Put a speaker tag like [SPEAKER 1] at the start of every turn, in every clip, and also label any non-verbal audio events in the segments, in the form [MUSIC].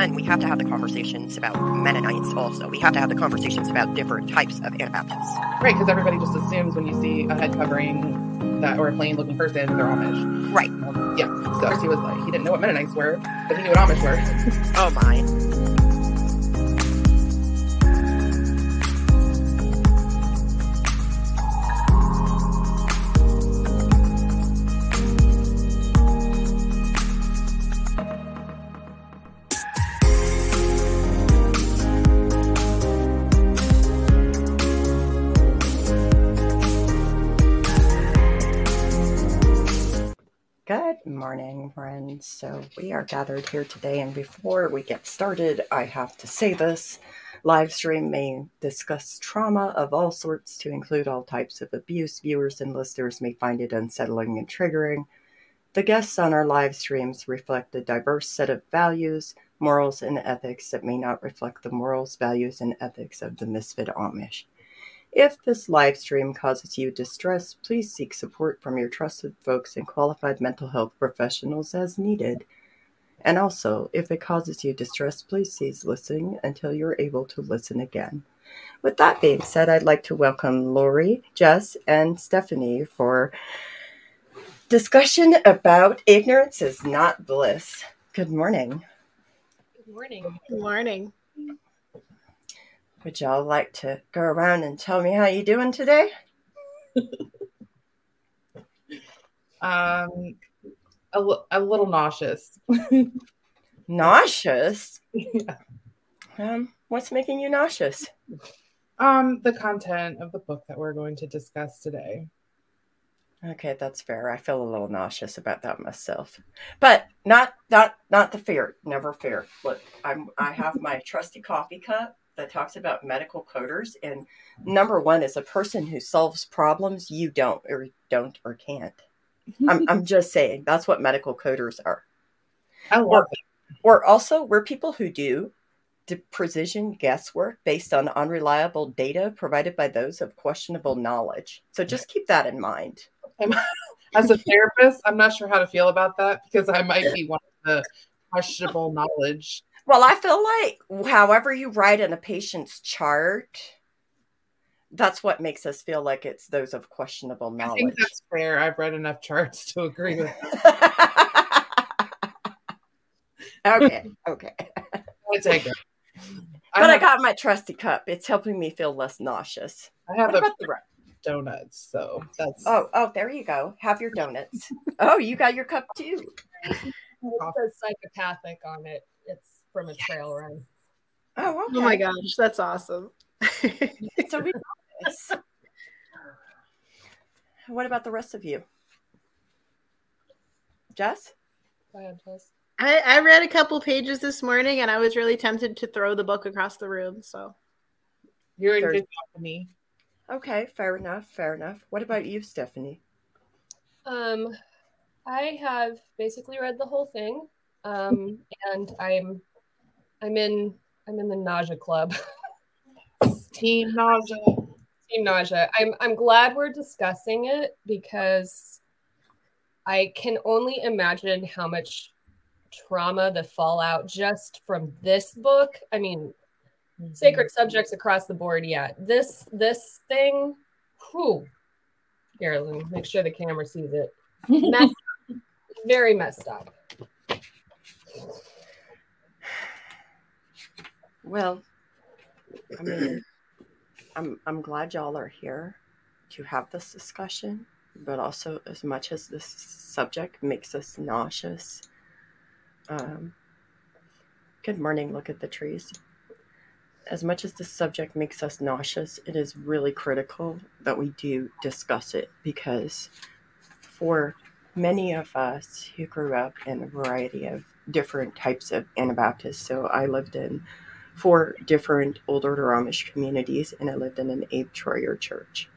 [SPEAKER 1] And we have to have the conversations about Mennonites also. We have to have the conversations about different types of Anabaptists.
[SPEAKER 2] Right, because everybody just assumes when you see a head covering that or a plain looking person, they're Amish.
[SPEAKER 1] Right.
[SPEAKER 2] Um, yeah. So he was like, he didn't know what Mennonites were, but he knew what Amish were.
[SPEAKER 1] oh my. So, we are gathered here today, and before we get started, I have to say this live stream may discuss trauma of all sorts to include all types of abuse. Viewers and listeners may find it unsettling and triggering. The guests on our live streams reflect a diverse set of values, morals, and ethics that may not reflect the morals, values, and ethics of the Misfit Amish. If this live stream causes you distress, please seek support from your trusted folks and qualified mental health professionals as needed. And also, if it causes you distress, please cease listening until you're able to listen again. With that being said, I'd like to welcome Lori, Jess, and Stephanie for discussion about ignorance is not bliss. Good morning.
[SPEAKER 3] Good morning.
[SPEAKER 4] Good morning.
[SPEAKER 1] Would y'all like to go around and tell me how you doing today? [LAUGHS]
[SPEAKER 2] um, a, a little nauseous. [LAUGHS]
[SPEAKER 1] nauseous? Yeah. Um, what's making you nauseous?
[SPEAKER 2] Um, the content of the book that we're going to discuss today.
[SPEAKER 1] Okay, that's fair. I feel a little nauseous about that myself, but not not not the fear. Never fear. Look, I'm I have my [LAUGHS] trusty coffee cup that talks about medical coders. And number one is a person who solves problems you don't or don't or can't. I'm, [LAUGHS] I'm just saying that's what medical coders are.
[SPEAKER 2] I love
[SPEAKER 1] or,
[SPEAKER 2] it.
[SPEAKER 1] Or also, we're people who do precision guesswork based on unreliable data provided by those of questionable knowledge. So just keep that in mind.
[SPEAKER 2] As a therapist, I'm not sure how to feel about that because I might be one of the questionable knowledge
[SPEAKER 1] well, I feel like however you write in a patient's chart, that's what makes us feel like it's those of questionable knowledge. I think
[SPEAKER 2] that's fair. I've read enough charts to agree with [LAUGHS]
[SPEAKER 1] okay, okay.
[SPEAKER 2] I take it.
[SPEAKER 1] But I, have, I, got my trusty cup. It's helping me feel less nauseous.
[SPEAKER 2] I have what a the donuts, so that's
[SPEAKER 1] Oh, oh, there you go. Have your donuts. oh, you got your cup too. [LAUGHS]
[SPEAKER 3] It says psychopathic on it. It's from a trail run.
[SPEAKER 1] Oh, okay.
[SPEAKER 4] oh my gosh, that's awesome.
[SPEAKER 1] so we [LAUGHS] What about the rest of you? Jess?
[SPEAKER 3] Go ahead, Jess.
[SPEAKER 4] I, I read a couple pages this morning and I was really tempted to throw the book across the room. So
[SPEAKER 2] you're in good company.
[SPEAKER 1] Okay, fair enough. Fair enough. What about you, Stephanie?
[SPEAKER 3] Um, I have basically read the whole thing, um, [LAUGHS] and I'm I'm in I'm in the nausea club. [LAUGHS]
[SPEAKER 2] Team nausea.
[SPEAKER 3] Team nausea. I'm I'm glad we're discussing it because I can only imagine how much trauma the fallout just from this book. I mean, mm-hmm. sacred subjects across the board. Yeah, this this thing. Whew. Here, let me make sure the camera sees it. [LAUGHS] Messed Very messed up.
[SPEAKER 1] Well, I mean, [CLEARS THROAT] I'm I'm glad y'all are here to have this discussion, but also as much as this subject makes us nauseous. Um, good morning. Look at the trees. As much as this subject makes us nauseous, it is really critical that we do discuss it because for many of us who grew up in a variety of different types of Anabaptists, so I lived in four different old order Amish communities, and I lived in an Abe Troyer church.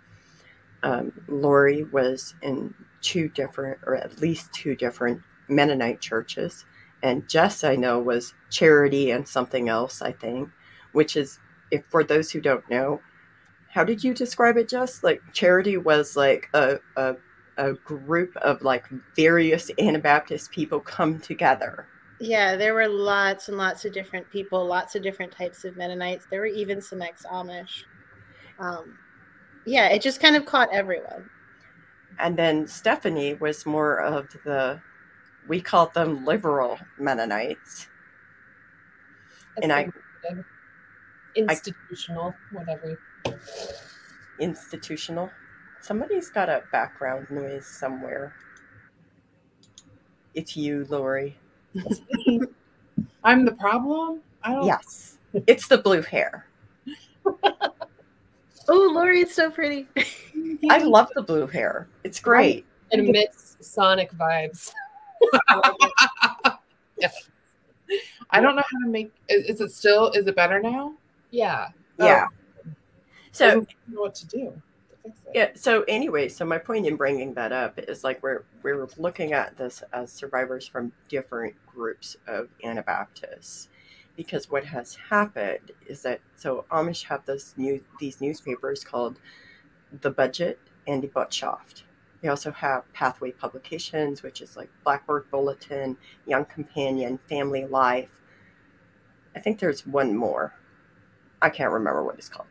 [SPEAKER 1] Um, Lori was in two different, or at least two different Mennonite churches, and Jess, I know, was charity and something else, I think, which is, if for those who don't know, how did you describe it, Jess? Like charity was like a, a, a group of like various Anabaptist people come together
[SPEAKER 4] Yeah, there were lots and lots of different people, lots of different types of Mennonites. There were even some ex Amish. Um, yeah, it just kind of caught everyone.
[SPEAKER 1] And then Stephanie was more of the, we called them liberal Mennonites.
[SPEAKER 3] That's
[SPEAKER 1] And I-
[SPEAKER 3] what we did. institutional, whatever.
[SPEAKER 1] institutional. Somebody's got a background noise somewhere. It's you, Lori. [LAUGHS]
[SPEAKER 2] I'm the problem. I don't.
[SPEAKER 1] Yes. It's the blue hair. [LAUGHS]
[SPEAKER 4] Oh, Lori, it's so pretty. [LAUGHS]
[SPEAKER 1] I love the blue hair. It's great.
[SPEAKER 3] It emits sonic vibes.
[SPEAKER 2] I don't know how to make. Is, is it still? Is it better now?
[SPEAKER 3] Yeah. Oh.
[SPEAKER 1] Yeah.
[SPEAKER 2] I
[SPEAKER 1] So
[SPEAKER 2] don't know what to do.
[SPEAKER 1] Yeah. So anyway, so my point in bringing that up is like we're we're looking at this as survivors from different groups of Anabaptists, because what has happened is that so Amish have this new these newspapers called the Budget and the Botschaft. They also have Pathway Publications, which is like Blackboard Bulletin, Young Companion, Family Life. I think there's one more. I can't remember what it's called.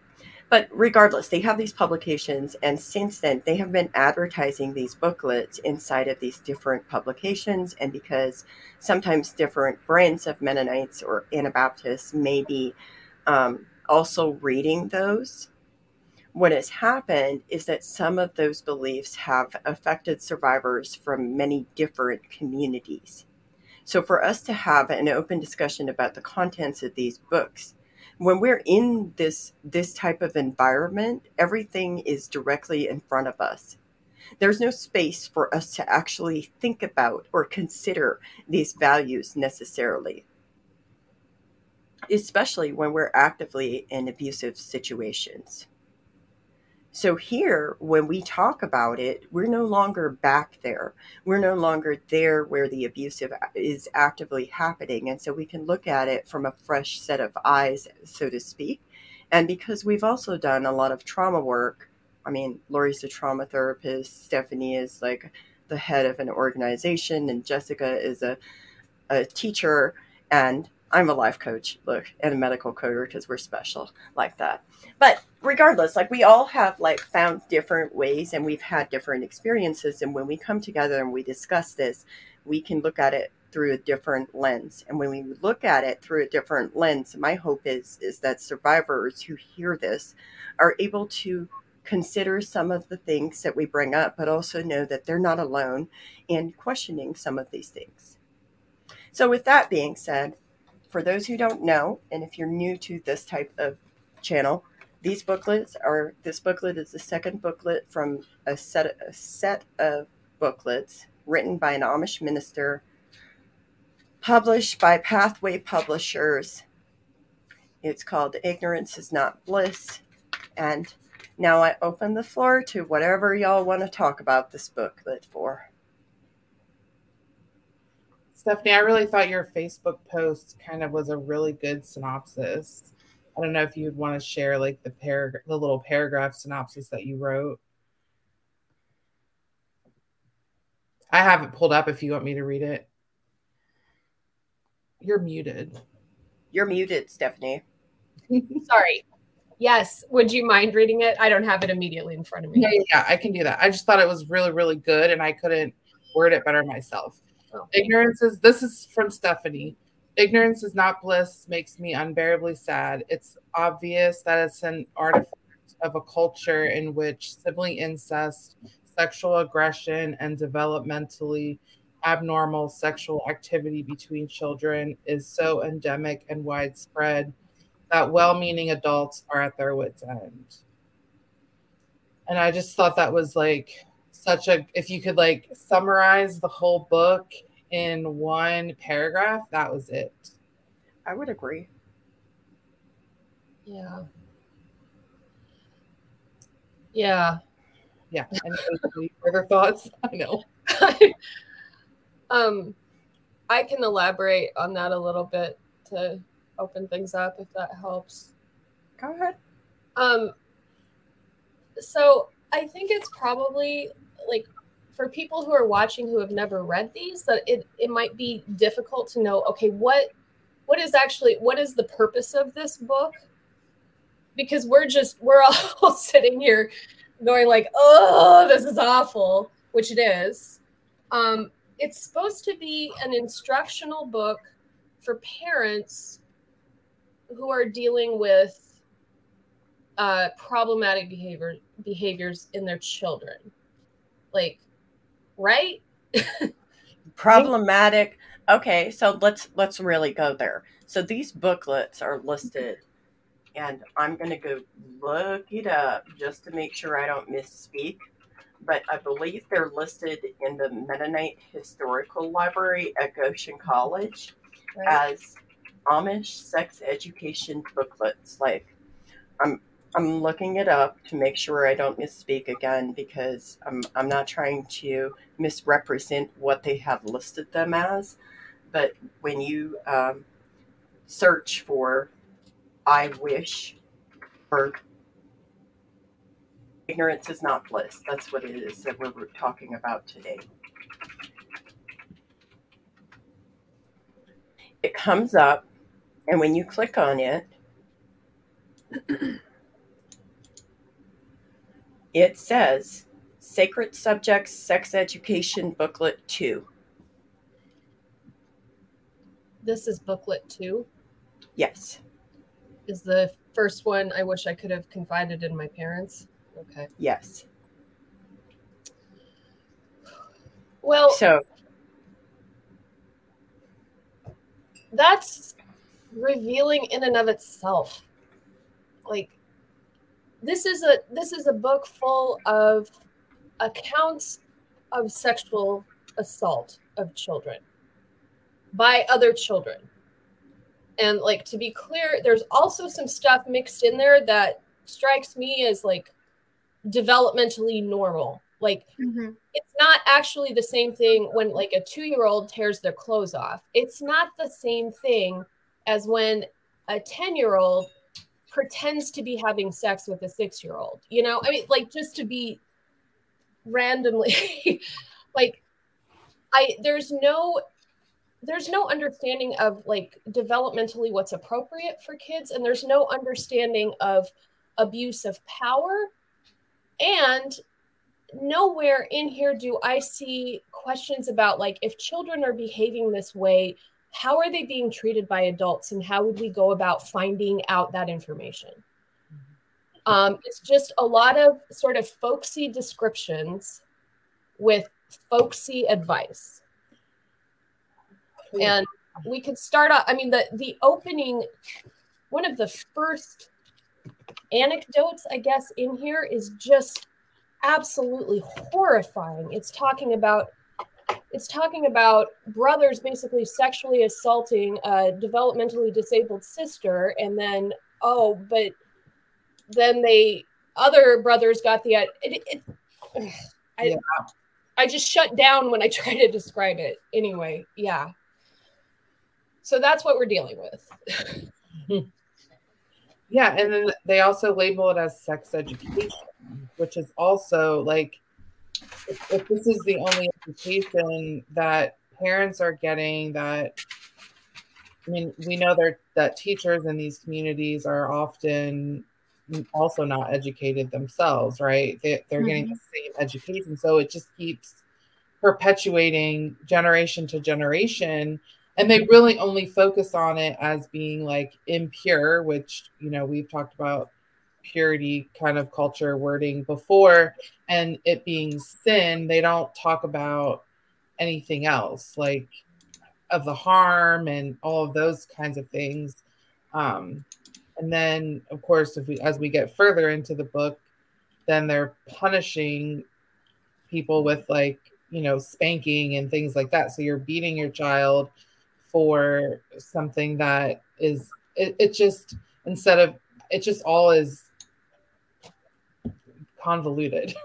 [SPEAKER 1] But regardless, they have these publications, and since then, they have been advertising these booklets inside of these different publications. And because sometimes different brands of Mennonites or Anabaptists may be um, also reading those, what has happened is that some of those beliefs have affected survivors from many different communities. So, for us to have an open discussion about the contents of these books, when we're in this this type of environment, everything is directly in front of us. There's no space for us to actually think about or consider these values necessarily, especially when we're actively in abusive situations. So, here, when we talk about it, we're no longer back there. We're no longer there where the abusive is actively happening. And so we can look at it from a fresh set of eyes, so to speak. And because we've also done a lot of trauma work, I mean, Lori's a trauma therapist, Stephanie is like the head of an organization, and Jessica is a, a teacher, and I'm a life coach, look, and a medical coder because we're special like that. But regardless, like we all have like found different ways and we've had different experiences. And when we come together and we discuss this, we can look at it through a different lens. And when we look at it through a different lens, my hope is is that survivors who hear this are able to consider some of the things that we bring up, but also know that they're not alone in questioning some of these things. So with that being said, for those who don't know, and if you're new to this type of channel, these booklets are this booklet is the second booklet from a set a set of booklets written by an Amish minister, published by Pathway Publishers. It's called Ignorance is Not Bliss. And now I open the floor to whatever y'all want to talk about this booklet for.
[SPEAKER 2] Stephanie, I really thought your Facebook post kind of was a really good synopsis. I don't know if you'd want to share like the par- the little paragraph synopsis that you wrote. I have it pulled up if you want me to read it. You're muted.
[SPEAKER 1] You're muted, Stephanie. [LAUGHS]
[SPEAKER 3] Sorry. Yes. Would you mind reading it? I don't have it immediately in front of me.
[SPEAKER 2] Yeah, yeah, yeah, I can do that. I just thought it was really, really good, and I couldn't word it better myself.
[SPEAKER 3] Oh.
[SPEAKER 2] Ignorance is this is from Stephanie. Ignorance is not bliss makes me unbearably sad. It's obvious that it's an artifact of a culture in which sibling incest, sexual aggression, and developmentally abnormal sexual activity between children is so endemic and widespread that well meaning adults are at their wits' end. And I just thought that was like such a, if you could like summarize the whole book in one paragraph, that was it.
[SPEAKER 1] I would agree.
[SPEAKER 3] Yeah. Yeah.
[SPEAKER 2] Yeah. [LAUGHS] Any further thoughts? [LAUGHS] I know. [LAUGHS]
[SPEAKER 3] um, I can elaborate on that a little bit to open things up if that helps.
[SPEAKER 1] Go ahead.
[SPEAKER 3] Um, so I think it's probably like for people who are watching who have never read these, that it, it might be difficult to know, okay, what what is actually what is the purpose of this book? Because we're just we're [LAUGHS] all sitting here going like, oh, this is awful, which it is. Um, it's supposed to be an instructional book for parents who are dealing with uh, problematic behavior behaviors in their children. Like right? [LAUGHS]
[SPEAKER 1] Problematic. Okay, so let's let's really go there. So these booklets are listed and I'm going to go look it up just to make sure I don't misspeak. But I believe they're listed in the Mennonite Historical Library at Goshen College right. as Amish sex education booklets. Like, I'm I'm looking it up to make sure I don't misspeak again because I'm, I'm not trying to misrepresent what they have listed them as. But when you um, search for I wish or ignorance is not bliss, that's what it is that we're talking about today. It comes up, and when you click on it, it says Sacred Subjects Sex Education Booklet 2.
[SPEAKER 3] This is booklet 2?
[SPEAKER 1] Yes.
[SPEAKER 3] Is the first one I wish I could have confided in my parents? Okay.
[SPEAKER 1] Yes.
[SPEAKER 3] Well,
[SPEAKER 1] so
[SPEAKER 3] that's revealing in and of itself. Like this is a this is a book full of accounts of sexual assault of children by other children. And like to be clear there's also some stuff mixed in there that strikes me as like developmentally normal. Like mm-hmm. it's not actually the same thing when like a two year old tears their clothes off. It's not the same thing as when a 10 year old pretends to be having sex with a six year old. You know, I mean, like just to be randomly, [LAUGHS] like, I, there's no, there's no understanding of like developmentally what's appropriate for kids, and there's no understanding of abuse of power. And nowhere in here do I see questions about like if children are behaving this way, how are they being treated by adults and how would we go about finding out that information? Um, it's just a lot of sort of folksy descriptions with folksy advice. And we could start out i mean the the opening one of the first anecdotes i guess in here is just absolutely horrifying. It's talking about it's talking about brothers basically sexually assaulting a developmentally disabled sister and then oh but then they other brothers got the it, it, I, yeah. I just shut down when i [LAUGHS] try to describe it. Anyway yeah. So that's what we're dealing with. [LAUGHS]
[SPEAKER 2] Yeah and then they also label it as sex education which is also like if, if this is the only education that parents are getting that I mean, we know that that teachers in these communities are often also not educated themselves, right? They, are mm-hmm. getting the same education. So it just keeps perpetuating generation to generation. And they really only focus on it as being like impure, which, you know, we've talked about purity kind of culture wording before and it being sin they don't talk about anything else like of the harm and all of those kinds of things. Um, and then of course if we as we get further into the book then they're punishing people with like you know spanking and things like that. So you're beating your child for something that is it, it just instead of it just all is convoluted. [LAUGHS]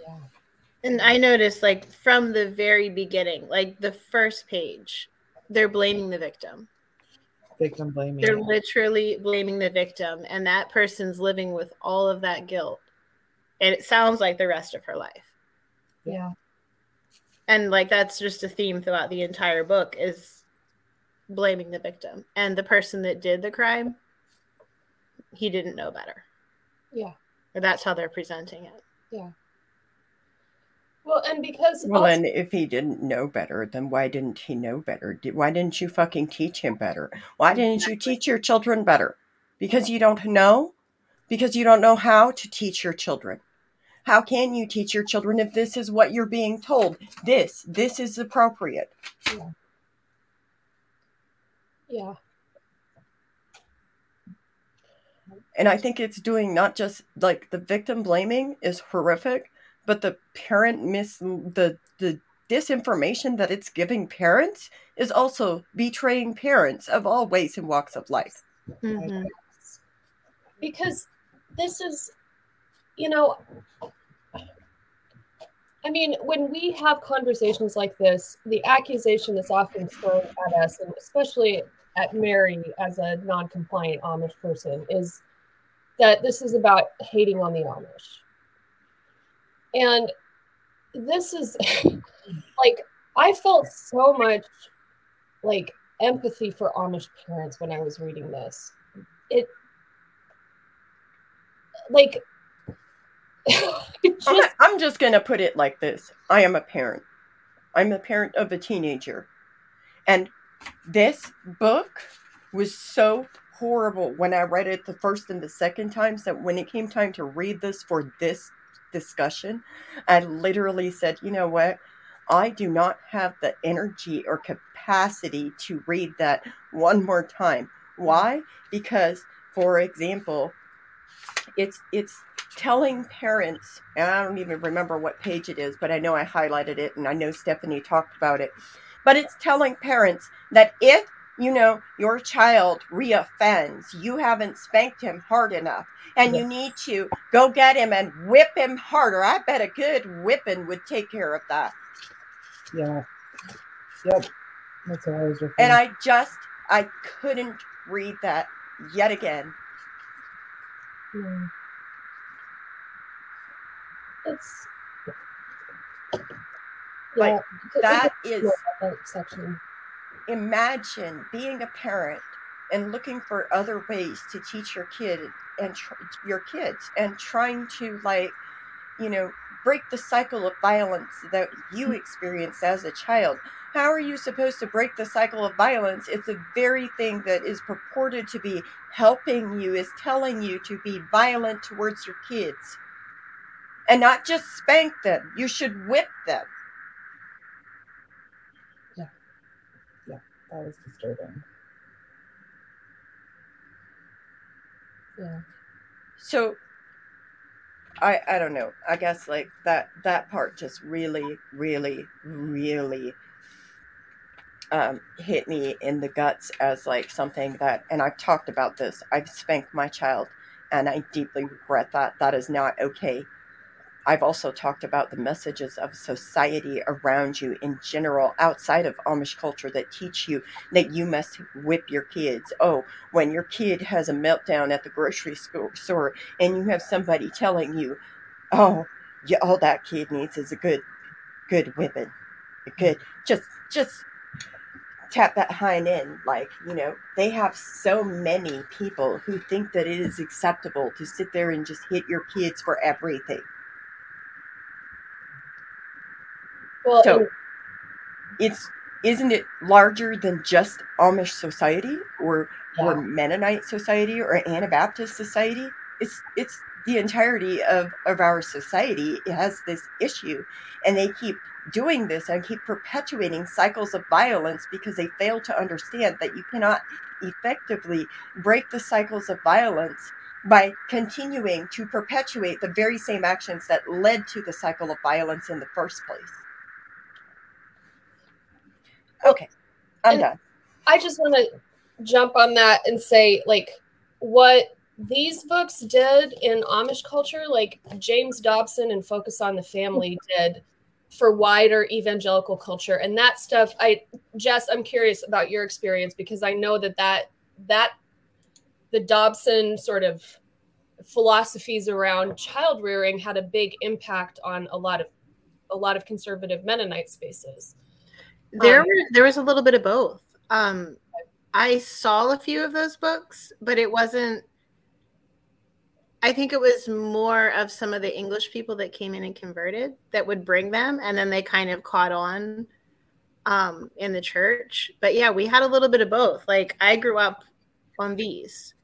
[SPEAKER 4] Yeah. And I noticed, like, from the very beginning, like the first page, they're blaming the victim.
[SPEAKER 2] Victim blaming.
[SPEAKER 4] They're literally blaming the victim, and that person's living with all of that guilt. And it sounds like the rest of her life.
[SPEAKER 3] Yeah.
[SPEAKER 4] and like that's just a theme throughout the entire book is blaming the victim and the person that did the crime he didn't know better
[SPEAKER 3] Yeah.
[SPEAKER 4] Or that's how they're presenting it
[SPEAKER 3] Yeah. Well, and because
[SPEAKER 1] Well,
[SPEAKER 3] also-
[SPEAKER 1] and if he didn't know better, then why didn't he know better? Did- Why didn't you fucking teach him better? Why didn't you teach your children better? Because you don't know? Because you don't know how to teach your children. How can you teach your children if this is what you're being told? This, this is appropriate.
[SPEAKER 3] yeah,
[SPEAKER 1] And I think it's doing not just like the victim blaming is horrific, but the parent mis the the disinformation that it's giving parents is also betraying parents of all ways and walks of life.
[SPEAKER 4] Mhm.
[SPEAKER 3] because this is, you know, I mean, when we have conversations like this, the accusation that's often thrown at us, and especially at Mary as a non-compliant Amish person, is that this is about hating on the Amish. And this is [LAUGHS] like I felt so much like empathy for Amish parents when I was reading this. It like [LAUGHS] it
[SPEAKER 1] I'm,
[SPEAKER 3] just
[SPEAKER 1] I'm just going to put it like this I am a parent. I'm a parent of a teenager. And this book was so horrible when I read it the first and the second times that when it came time to read this for this discussion, I literally said, you know what? I do not have the energy or capacity to read that one more time. Why? Because, for example, it's it's telling parents, and I don't even remember what page it is, but I know I highlighted it and I know Stephanie talked about it. But it's telling parents that if you know your child reoffends, you haven't spanked him hard enough, and you need to go get him and whip him harder. I bet a good whipping would take care of that.
[SPEAKER 2] Yeah. Yep. That's what I was referring.
[SPEAKER 1] And I just I couldn't read that yet again.
[SPEAKER 3] Mm. it's
[SPEAKER 1] Like,
[SPEAKER 3] yeah,
[SPEAKER 1] That is
[SPEAKER 3] that section.
[SPEAKER 1] Imagine being a parent and looking for other ways to teach your kid and tr- your kids and trying to like you know break the cycle of violence that you mm. experienced as a child. How are you supposed to break the cycle of violence if the very thing that is purported to be helping you is telling you to be violent towards your kids? And not just spank them you should whip them
[SPEAKER 2] that was disturbing.
[SPEAKER 3] Yeah.
[SPEAKER 1] so i i don't know i guess like that that part just really really really um hit me in the guts as like something that and i've talked about this i've spanked my child and i deeply regret that that is not okay i've also talked about the messages of society around you in general outside of amish culture that teach you that you must whip your kids oh when your kid has a meltdown at the grocery store and you have somebody telling you, "Oh, yeah, all that kid needs is a good, good whipping, a mm-hmm. good just just tap that hind end." Like you know, they have so many people who think that it is acceptable to sit there and just hit your kids for everything.
[SPEAKER 3] Well,
[SPEAKER 1] So-
[SPEAKER 3] and-
[SPEAKER 1] It's isn't it larger than just Amish society or or Mennonite society or Anabaptist society? It's it's the entirety of, of our society has this issue and they keep doing this and keep perpetuating cycles of violence because they fail to understand that you cannot effectively break the cycles of violence by continuing to perpetuate the very same actions that led to the cycle of violence in the first place. Okay, I'm
[SPEAKER 3] And-
[SPEAKER 1] done.
[SPEAKER 3] I just want to jump on that and say, like, what these books did in Amish culture, like James Dobson and Focus on the Family [LAUGHS] did for wider evangelical culture, and that stuff. I, Jess, I'm curious about your experience because I know that that that the Dobson sort of philosophies around child rearing had a big impact on a lot of a lot of conservative Mennonite spaces.
[SPEAKER 4] There,
[SPEAKER 3] Um,
[SPEAKER 4] there was a little bit of both. Um, I saw a few of those books, but it wasn't. I think it was more of some of the English people that came in and converted that would bring them, and then they kind of caught on um, in the church. But yeah, we had a little bit of both. Like I grew up on these,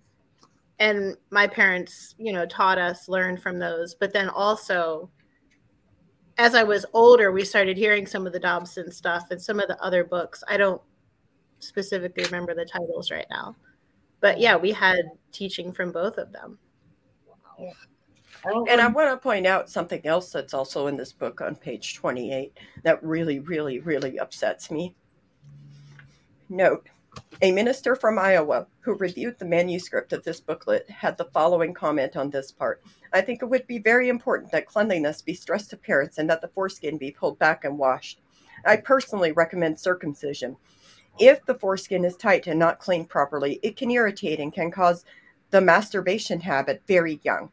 [SPEAKER 4] and my parents, you know, taught us, learned from those. But then also, as I was older, we started hearing some of the Dobson stuff and some of the other books. I don't specifically remember the titles right now. But yeah, we had teaching from both of them.
[SPEAKER 2] I don't
[SPEAKER 1] And I
[SPEAKER 2] um,
[SPEAKER 1] want to point out something else that's also in this book on page 28 that really, really, really upsets me. Note A minister from Iowa who reviewed the manuscript of this booklet had the following comment on this part I think it would be very important that cleanliness be stressed to parents and that the foreskin be pulled back and washed. I personally recommend circumcision. If the foreskin is tight and not cleaned properly, it can irritate and can cause the masturbation habit very young.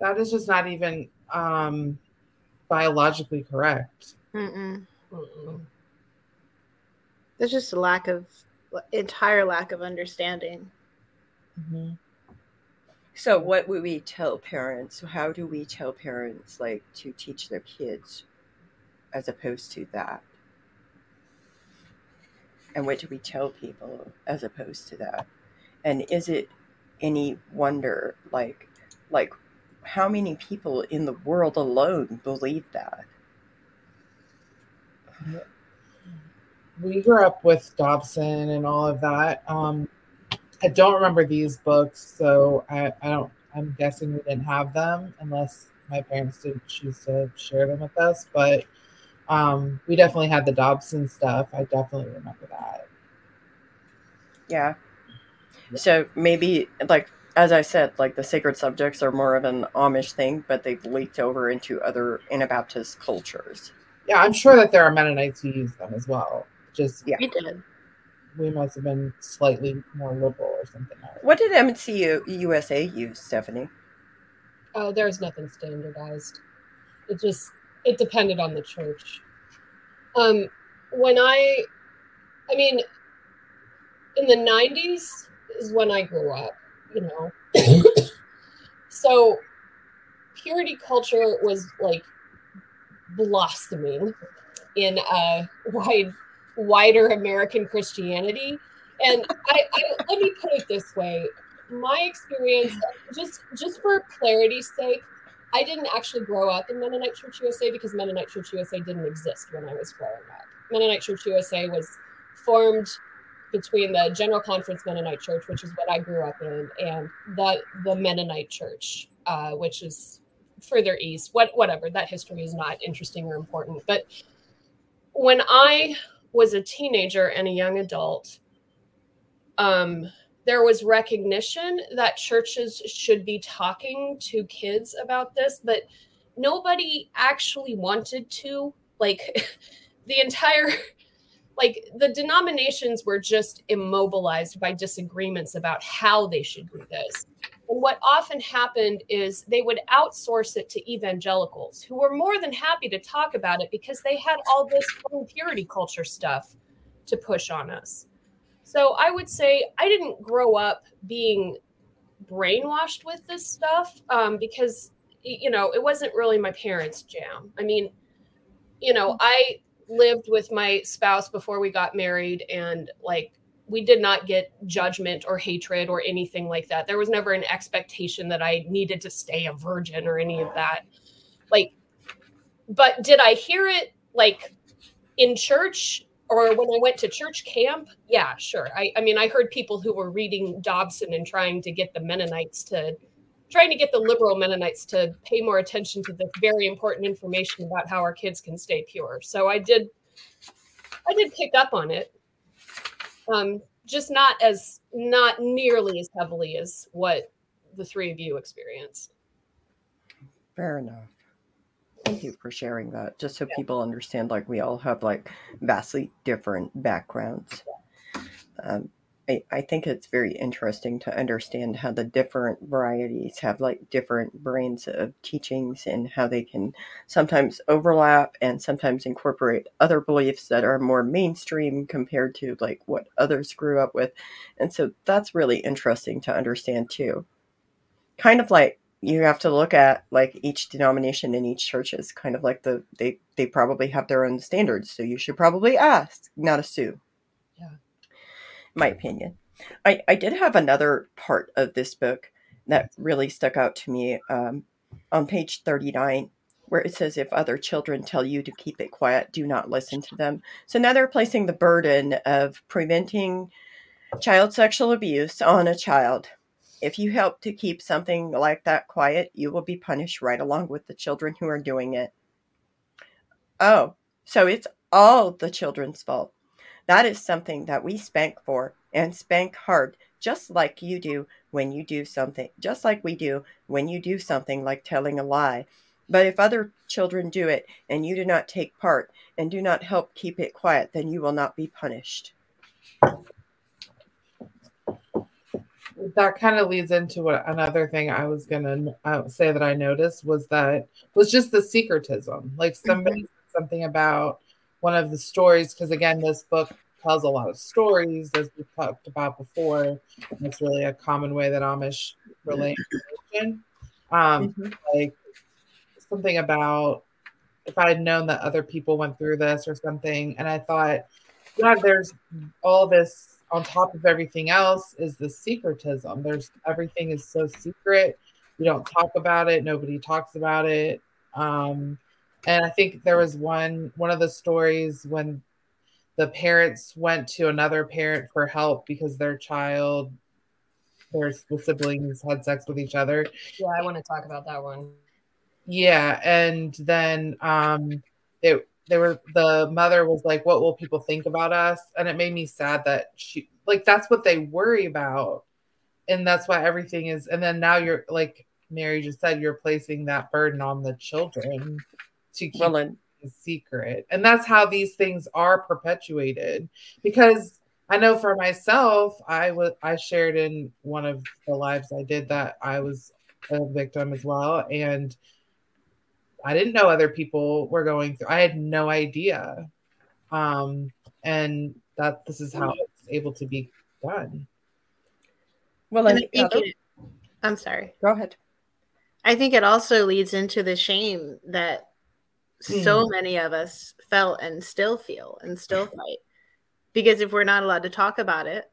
[SPEAKER 2] that is just not even um, biologically correct.
[SPEAKER 4] Mm-mm.
[SPEAKER 3] Mm-mm.
[SPEAKER 4] There's just a lack of entire lack of understanding.
[SPEAKER 2] Mm-hmm.
[SPEAKER 1] So, what would we tell parents? How do we tell parents, like, to teach their kids as opposed to that? And what do we tell people as opposed to that? And is it any wonder, like, like, how many people in the world alone believe that?
[SPEAKER 2] We grew up with Dobson and all of that. Um, I don't remember these books, so I, I don't. I'm guessing we didn't have them unless my parents didn't choose to share them with us. But um, we definitely had the Dobson stuff. I definitely remember that.
[SPEAKER 1] Yeah. So maybe, like, as I said, like the sacred subjects are more of an Amish thing, but they've leaked over into other Anabaptist cultures.
[SPEAKER 2] Yeah, I'm sure that there are Mennonites who use them as well. Just
[SPEAKER 1] Yeah.
[SPEAKER 4] We did.
[SPEAKER 2] we must have been slightly more liberal or something.
[SPEAKER 1] What did MC USA use, Stephanie?
[SPEAKER 3] Oh, there's nothing standardized. It just it depended on the church. Um, when I, I mean, in the '90s is when I grew up. You know, [COUGHS] so purity culture was like blossoming in a wide, wider American Christianity. And I, I let me put it this way: my experience, just just for clarity's sake, I didn't actually grow up in Mennonite Church USA because Mennonite Church USA didn't exist when I was growing up. Mennonite Church USA was formed between the General Conference Mennonite Church, which is what I grew up in, and the the Mennonite Church, uh, which is further east. What whatever that history is not interesting or important. But when I was a teenager and a young adult, um, there was recognition that churches should be talking to kids about this, but nobody actually wanted to. Like [LAUGHS] the entire like the denominations were just immobilized by disagreements about how they should do this. And what often happened is they would outsource it to evangelicals who were more than happy to talk about it because they had all this purity culture stuff to push on us. So I would say I didn't grow up being brainwashed with this stuff um, because, you know, it wasn't really my parents' jam. I mean, you know, I lived with my spouse before we got married and like we did not get judgment or hatred or anything like that. There was never an expectation that I needed to stay a virgin or any of that. Like, but did I hear it like in church or when I went to church camp? Yeah, sure. I, I mean, I heard people who were reading Dobson and trying to get the Mennonites to, trying to get the liberal Mennonites to pay more attention to this very important information about how our kids can stay pure. So I did, I did pick up on it. Um, just not as, not nearly as heavily as what the three of you experienced.
[SPEAKER 1] Fair enough. Thank you for sharing that. Just so people understand, like we all have like vastly different backgrounds. Um, I, I think it's very interesting to understand how the different varieties have like different brains of teachings and how they can sometimes overlap and sometimes incorporate other beliefs that are more mainstream compared to like what others grew up with. And so that's really interesting to understand too. Kind of like you have to look at like each denomination in each church is kind of like the they they probably have their own standards so you should probably ask not assume. My opinion i i did have another part of this book that really stuck out to me um, on page 39 where it says if other children tell you to keep it quiet do not listen to them so now they're placing the burden of preventing child sexual abuse on a child if you help to keep something like that quiet, you will be punished right along with the children who are doing it. Oh, so it's all the children's fault. That is something that we spank for and spank hard, just like you do when you do something, just like we do when you do something like telling a lie. But if other children do it and you do not take part and do not help keep it quiet, then you will not be punished.
[SPEAKER 2] that kind of leads into what another thing I was gonna uh, say that I noticed was that was just the secretism. Like somebody said something about one of the stories because again, this book tells a lot of stories as we talked about before. it's really a common way that Amish relate. Um, like something about if I had known that other people went through this or something, and I thought, yeah, there's all this on top of everything else is the secretism. There's everything is so secret. We don't talk about it. Nobody talks about it. Um, and I think there was one one of the stories when the parents went to another parent for help because their child, their the siblings had sex with each other.
[SPEAKER 3] Yeah, I want to talk about that one.
[SPEAKER 2] Yeah, and then um, it they were the mother was like, "What will people think about us?" And it made me sad that she like that's what they worry about, and that's why everything is. And then now you're like Mary just said, you're placing that burden on the children to keep
[SPEAKER 1] Well, and
[SPEAKER 2] a secret, and that's how these things are perpetuated. Because I know for myself, I was I shared in one of the lives I did that I was a victim as well, and I didn't know other people were going through. I had no idea, um, and that this is how it's able to be done.
[SPEAKER 1] well,
[SPEAKER 4] And
[SPEAKER 1] and
[SPEAKER 4] I think it- I'm sorry.
[SPEAKER 1] go ahead.
[SPEAKER 4] I think it also leads into the shame that so many of us felt and still feel and still fight. Because if we're not allowed to talk about it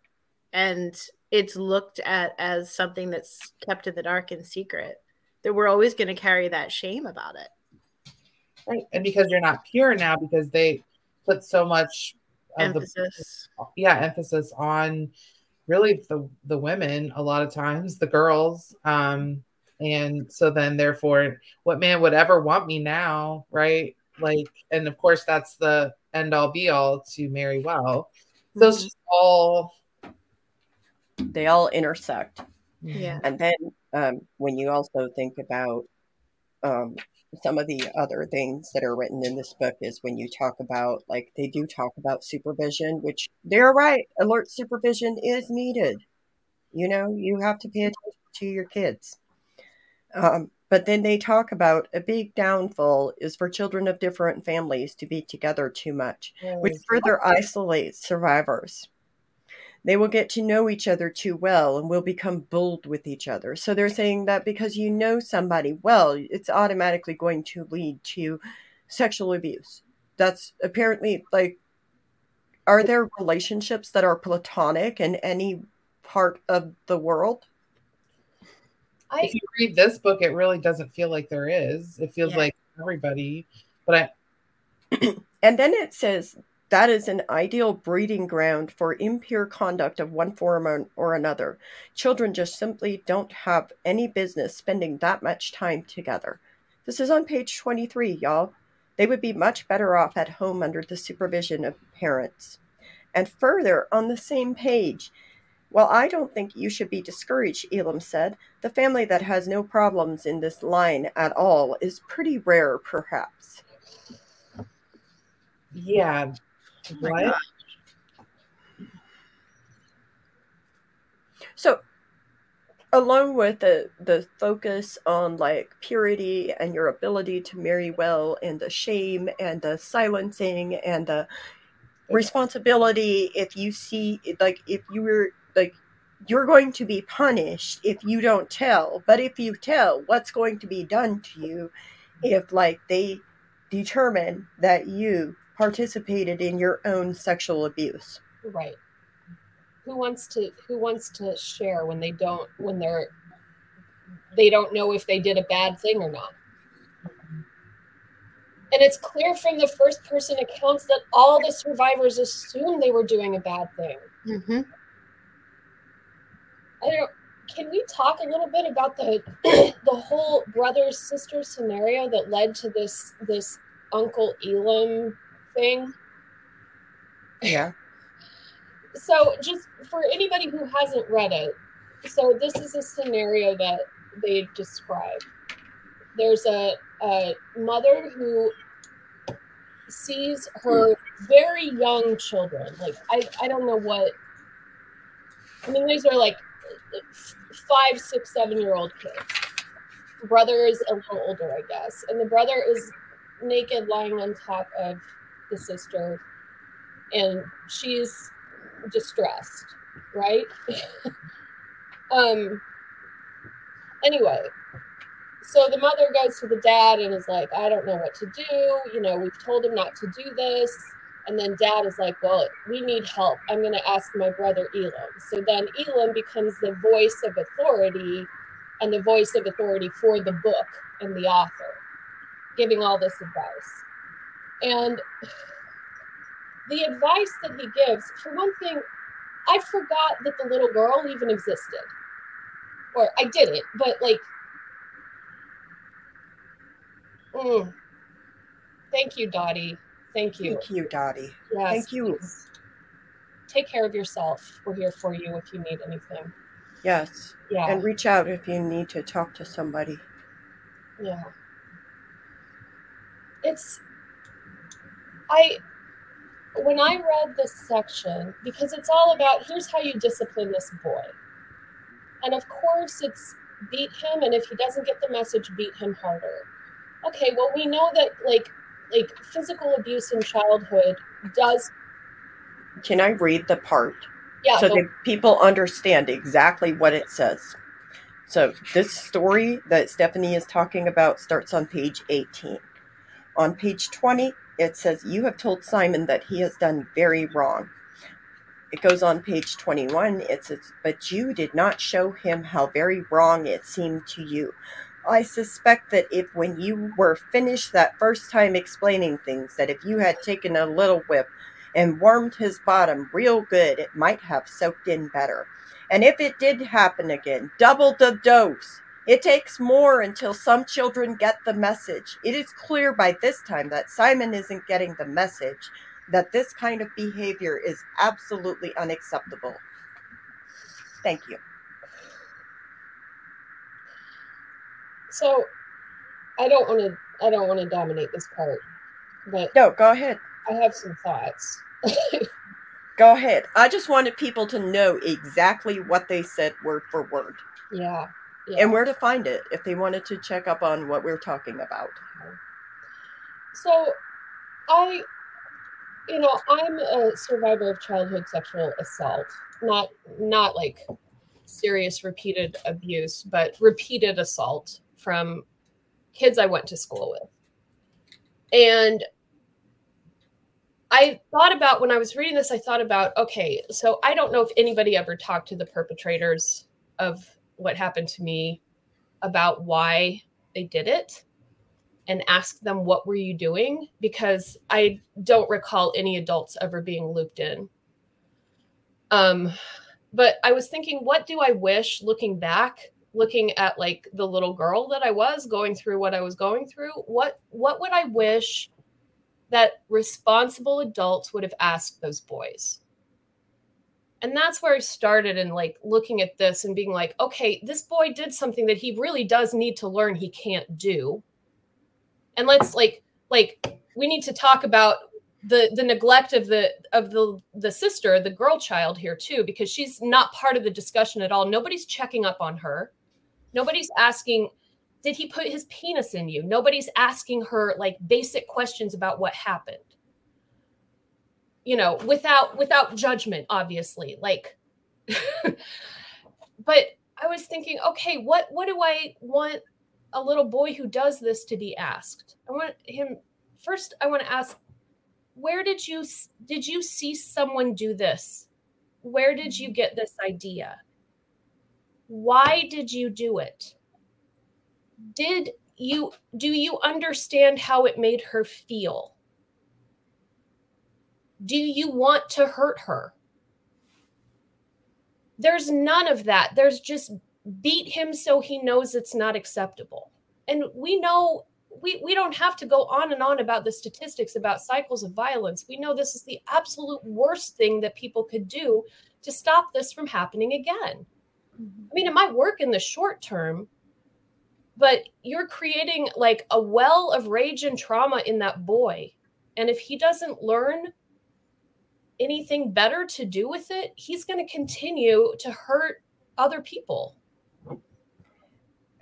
[SPEAKER 4] and it's looked at as something that's kept in the dark and secret, that we're always going to carry that shame about it.
[SPEAKER 2] Right. And because you're not pure now, because they put so much of the
[SPEAKER 4] Emphasis.
[SPEAKER 2] yeah emphasis on really the the women a lot of times the girls um and so then therefore what man would ever want me now right like and of course that's the end all be all to marry well so it's just all
[SPEAKER 1] They all intersect.
[SPEAKER 4] Yeah.
[SPEAKER 1] And then um, when you also think about um, some of the other things that are written in this book is when you talk about like they do talk about supervision, which they're right. Alert supervision is needed. You know, you have to pay attention to your kids. Um, but then they talk about a big downfall is for children of different families to be together too much, which further isolates survivors. They will get to know each other too well and will become bold with each other. So they're saying that because you know somebody well, it's automatically going to lead to sexual abuse. That's apparently like, are there relationships that are platonic in any part of the world?
[SPEAKER 3] I
[SPEAKER 2] if you read this book it really doesn't feel like there is it feels
[SPEAKER 4] Yeah.
[SPEAKER 2] like everybody but i [CLEARS THROAT]
[SPEAKER 1] And then it says that is an ideal breeding ground for impure conduct of one form or, or another. Children just simply don't have any business spending that much time together. This is on page 23, y'all. They would be much better off at home under the supervision of parents. And further, on the same page, well, I don't think you should be discouraged, Elam said. The family that has no problems in this line at all is pretty rare, perhaps.
[SPEAKER 2] yeah
[SPEAKER 4] my
[SPEAKER 2] what
[SPEAKER 1] So, along with the the focus on like purity and your ability to marry well, and the shame and the silencing and the responsibility, if you see like if you were like you're going to be punished if you don't tell. But if you tell, what's going to be done to you if like they determine that you participated in your own sexual abuse?
[SPEAKER 3] Right. Who wants to who wants to share when they don't when they're they don't know if they did a bad thing or not? And it's clear from the first person accounts that all the survivors assumed they were doing a bad thing.
[SPEAKER 4] Mm-hmm.
[SPEAKER 3] I don't. Can we talk a little bit about the [CLEARS THROAT] the whole brother sister scenario that led to this this Uncle Elam thing?
[SPEAKER 1] Yeah. [LAUGHS]
[SPEAKER 3] So, just for anybody who hasn't read it, so this is a scenario that they describe. There's a, a mother who sees her very young children. Like, I, I don't know what, I mean, these are like five, six, seven year old kids. Brother is a little older, I guess. And the brother is naked lying on top of the sister, and she's distressed, right? [LAUGHS] um anyway, so the mother goes to the dad and is like, I don't know what to do. You know, we've told him not to do this. And then dad is like, Well, we need help. I'm going to ask my brother Elam. So then Elam becomes the voice of authority and the voice of authority for the book and the author, giving all this advice. And the advice that he gives, for one thing, I forgot that the little girl even existed. Or I did it, but like, mm, thank you, Dottie. Thank you.
[SPEAKER 1] Thank you, Dottie.
[SPEAKER 3] Yes,
[SPEAKER 1] Thank you.
[SPEAKER 3] please. Take care of yourself. We're here for you if you need anything.
[SPEAKER 1] Yes.
[SPEAKER 3] Yeah.
[SPEAKER 1] And reach out if you need to talk to somebody.
[SPEAKER 3] Yeah. It's I when I read this section, because it's all about here's how you discipline this boy. And of course it's beat him and if he doesn't get the message, beat him harder. Okay, well we know that like like physical abuse in childhood does
[SPEAKER 1] Can I read the part
[SPEAKER 3] yeah,
[SPEAKER 1] so that people understand exactly what it says? So, this story that Stephanie is talking about starts on page 18. On page 20, it says, You have told Simon that he has done very wrong. It goes on page 21. It says, But you did not show him how very wrong it seemed to you. I suspect that if, when you were finished that first time explaining things, that if you had taken a little whip and warmed his bottom real good, it might have soaked in better. And if it did happen again, double the dose. It takes more until some children get the message. It is clear by this time that Simon isn't getting the message that this kind of behavior is absolutely unacceptable. Thank you.
[SPEAKER 3] So I don't want to I don't want to dominate this part, but
[SPEAKER 1] No, go ahead.
[SPEAKER 3] I have some thoughts. [LAUGHS]
[SPEAKER 1] Go ahead. I just wanted people to know exactly what they said word for word
[SPEAKER 3] yeah. Yeah.
[SPEAKER 1] and where to find it if they wanted to check up on what we're talking about.
[SPEAKER 3] So, I, you know, I'm a survivor of childhood sexual assault. Not not like serious repeated abuse, but repeated assault from kids I went to school with. And I thought about when I was reading this, I thought about okay, so I don't know if anybody ever talked to the perpetrators of what happened to me about why they did it and ask them what were you doing because I don't recall any adults ever being looped in. Um but I was thinking what do I wish looking back looking at like the little girl that I was going through what I was going through what what would I wish that responsible adults would have asked those boys? And that's where i started in like looking at this and being like okay this boy did something that he really does need to learn he can't do. And let's like like we need to talk about the the neglect of the of the the sister the girl child here too because she's not part of the discussion at all. Nobody's checking up on her nobody's asking did he put his penis in you? Nobody's asking her like basic questions about what happened. You know without without judgment obviously like [LAUGHS] but i was thinking okay what what do i want a little boy who does this to be asked? I want him first i want to ask where did you did you see someone do this? Where did you get this idea why did you do it? Did you do you understand how it made her feel? Do you want to hurt her? There's none of that. There's just beat him so he knows it's not acceptable. And we know we, we don't have to go on and on about the statistics about cycles of violence. We know this is the absolute worst thing that people could do to stop this from happening again. Mm-hmm. I mean, it might work in the short term, but you're creating like a well of rage and trauma in that boy. And if he doesn't learn anything better to do with it, he's going to continue to hurt other people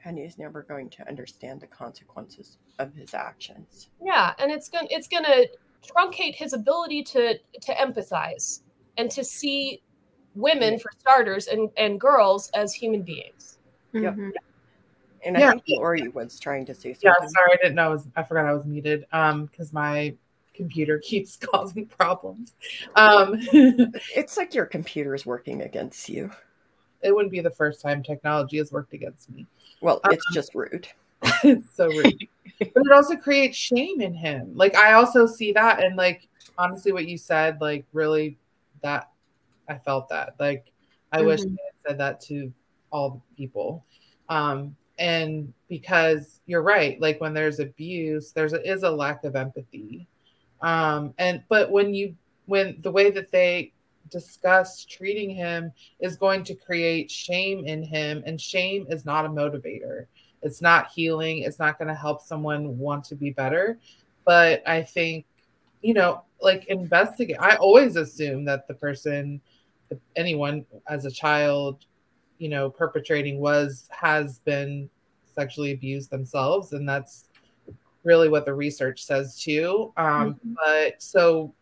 [SPEAKER 1] and he's never going to understand the consequences of his actions.
[SPEAKER 3] Yeah, and it's gonna it's going to truncate his ability to to empathize and to see women for starters and and girls as human beings.
[SPEAKER 1] Mm-hmm. Yep. And I yeah. think Lori was trying to say something.
[SPEAKER 2] Yeah, sorry, I didn't know. I, was, I forgot I was muted. Um, because my computer [LAUGHS] keeps causing problems. Um, [LAUGHS]
[SPEAKER 1] it's like your computer is working against you.
[SPEAKER 2] It wouldn't be the first time technology has worked against me.
[SPEAKER 1] Well, it's um, just rude.
[SPEAKER 2] it's [LAUGHS] so rude. but it also creates shame in him. Like I also see that and like honestly what you said, like really that I felt that. Like I mm-hmm. wish I had said that to all people. Um and because you're right, like when there's abuse, there's a, is a lack of empathy. Um and but when you when the way that they discuss treating him is going to create shame in him and shame is not a motivator it's not healing it's not going to help someone want to be better but i think you know like investigate i always assume that the person anyone as a child you know perpetrating was has been sexually abused themselves and that's really what the research says too um, mm-hmm. but so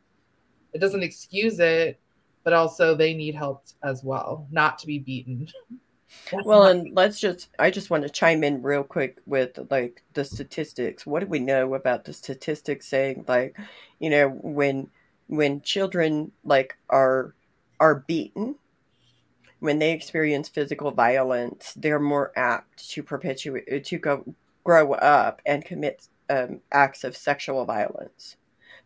[SPEAKER 2] it doesn't excuse it but also they need help as well, not to be beaten. [LAUGHS]
[SPEAKER 1] well, and let's just, I just want to chime in real quick with like the statistics. What do we know about the statistics saying like, you know, when, when children like are, are beaten, when they experience physical violence, they're more apt to perpetuate, to go grow up and commit um, acts of sexual violence.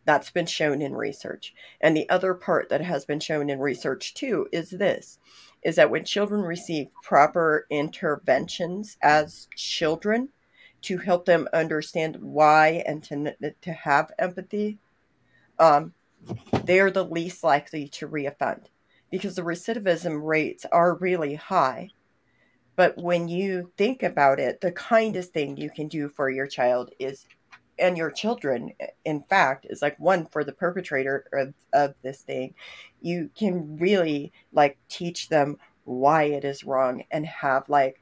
[SPEAKER 1] That's been shown in research. And the other part that has been shown in research too is this is that when children receive proper interventions as children to help them understand why and to, to have empathy, um, they are the least likely to reoffend because the recidivism rates are really high. But when you think about it, the kindest thing you can do for your child is and your children in fact is like one for the perpetrator of, of this thing you can really like teach them why it is wrong and have like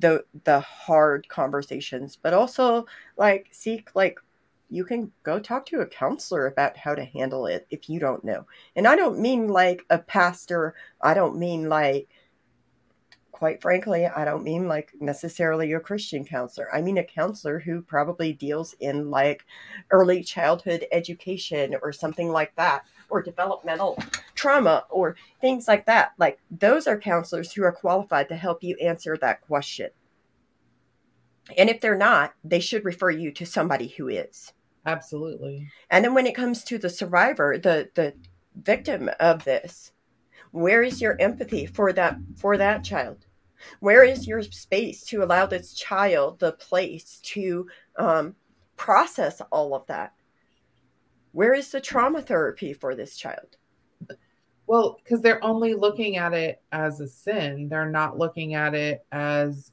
[SPEAKER 1] the the hard conversations but also like seek like you can go talk to a counselor about how to handle it if you don't know and i don't mean like a pastor i don't mean like quite frankly, I don't mean like necessarily a Christian counselor. I mean a counselor who probably deals in like early childhood education or something like that, or developmental trauma or things like that. Like those are counselors who are qualified to help you answer that question. And if they're not, they should refer you to somebody who is.
[SPEAKER 2] Absolutely.
[SPEAKER 1] And then when it comes to the survivor, the the victim of this, where is your empathy for that for that child? Where is your space to allow this child the place to um, process all of that? Where is the trauma therapy for this child?
[SPEAKER 2] Well, because they're only looking at it as a sin. They're not looking at it as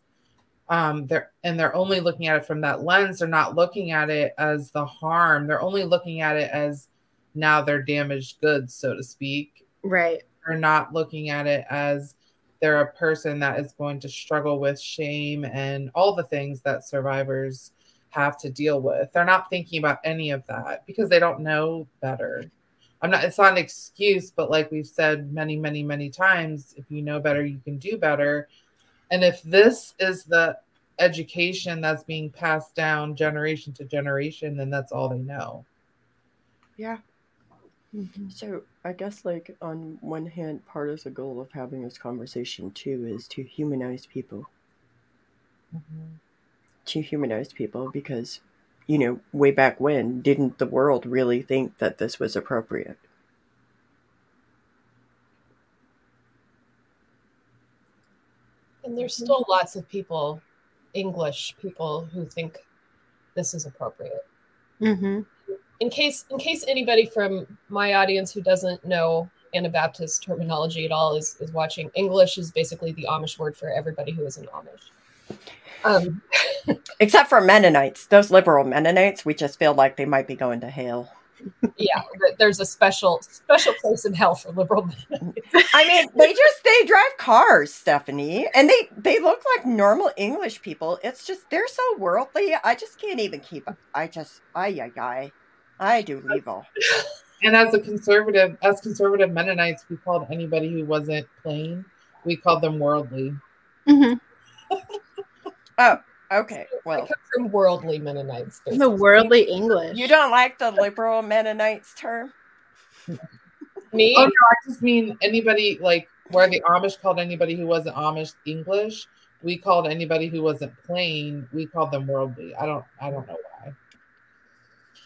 [SPEAKER 2] um they're and they're only looking at it from that lens. They're not looking at it as the harm. They're only looking at it as now they're damaged goods, so to speak.
[SPEAKER 4] Right.
[SPEAKER 2] They're not looking at it as they're a person that is going to struggle with shame and all the things that survivors have to deal with. They're not thinking about any of that because they don't know better. I'm not, it's not an excuse, but like we've said many, many, many times, if you know better, you can do better. And if this is the education that's being passed down generation to generation, then that's all they know.
[SPEAKER 1] Yeah. Mm-hmm. So I guess like on one hand, part of the goal of having this conversation too is to humanize people. Mm-hmm. To humanize people because, you know, way back when, didn't the world really think that this was appropriate?
[SPEAKER 3] And there's still lots of people, English people, who think this is appropriate.
[SPEAKER 4] Mm-hmm
[SPEAKER 3] in case in case anybody from my audience who doesn't know Anabaptist terminology at all is is watching, English is basically the Amish word for everybody who is an Amish. Um, [LAUGHS]
[SPEAKER 1] Except for Mennonites, those liberal Mennonites, we just feel like they might be going to hell.
[SPEAKER 3] Yeah, there's a special special place in hell for liberal men. [LAUGHS]
[SPEAKER 1] I mean, they just they drive cars, Stephanie, and they they look like normal English people. It's just they're so worldly. I just can't even keep. Up. I just I ay I I do evil.
[SPEAKER 2] And as a conservative, as conservative Mennonites, we called anybody who wasn't plain, we called them worldly.
[SPEAKER 4] Mm-hmm. [LAUGHS]
[SPEAKER 1] oh, okay. Well,
[SPEAKER 3] from worldly Mennonites.
[SPEAKER 4] Basically. The worldly English.
[SPEAKER 1] You don't like the liberal Mennonites term? [LAUGHS]
[SPEAKER 3] Me?
[SPEAKER 2] Oh no, I just mean anybody like where the Amish called anybody who wasn't Amish English. We called anybody who wasn't plain. We called them worldly. I don't. I don't know why.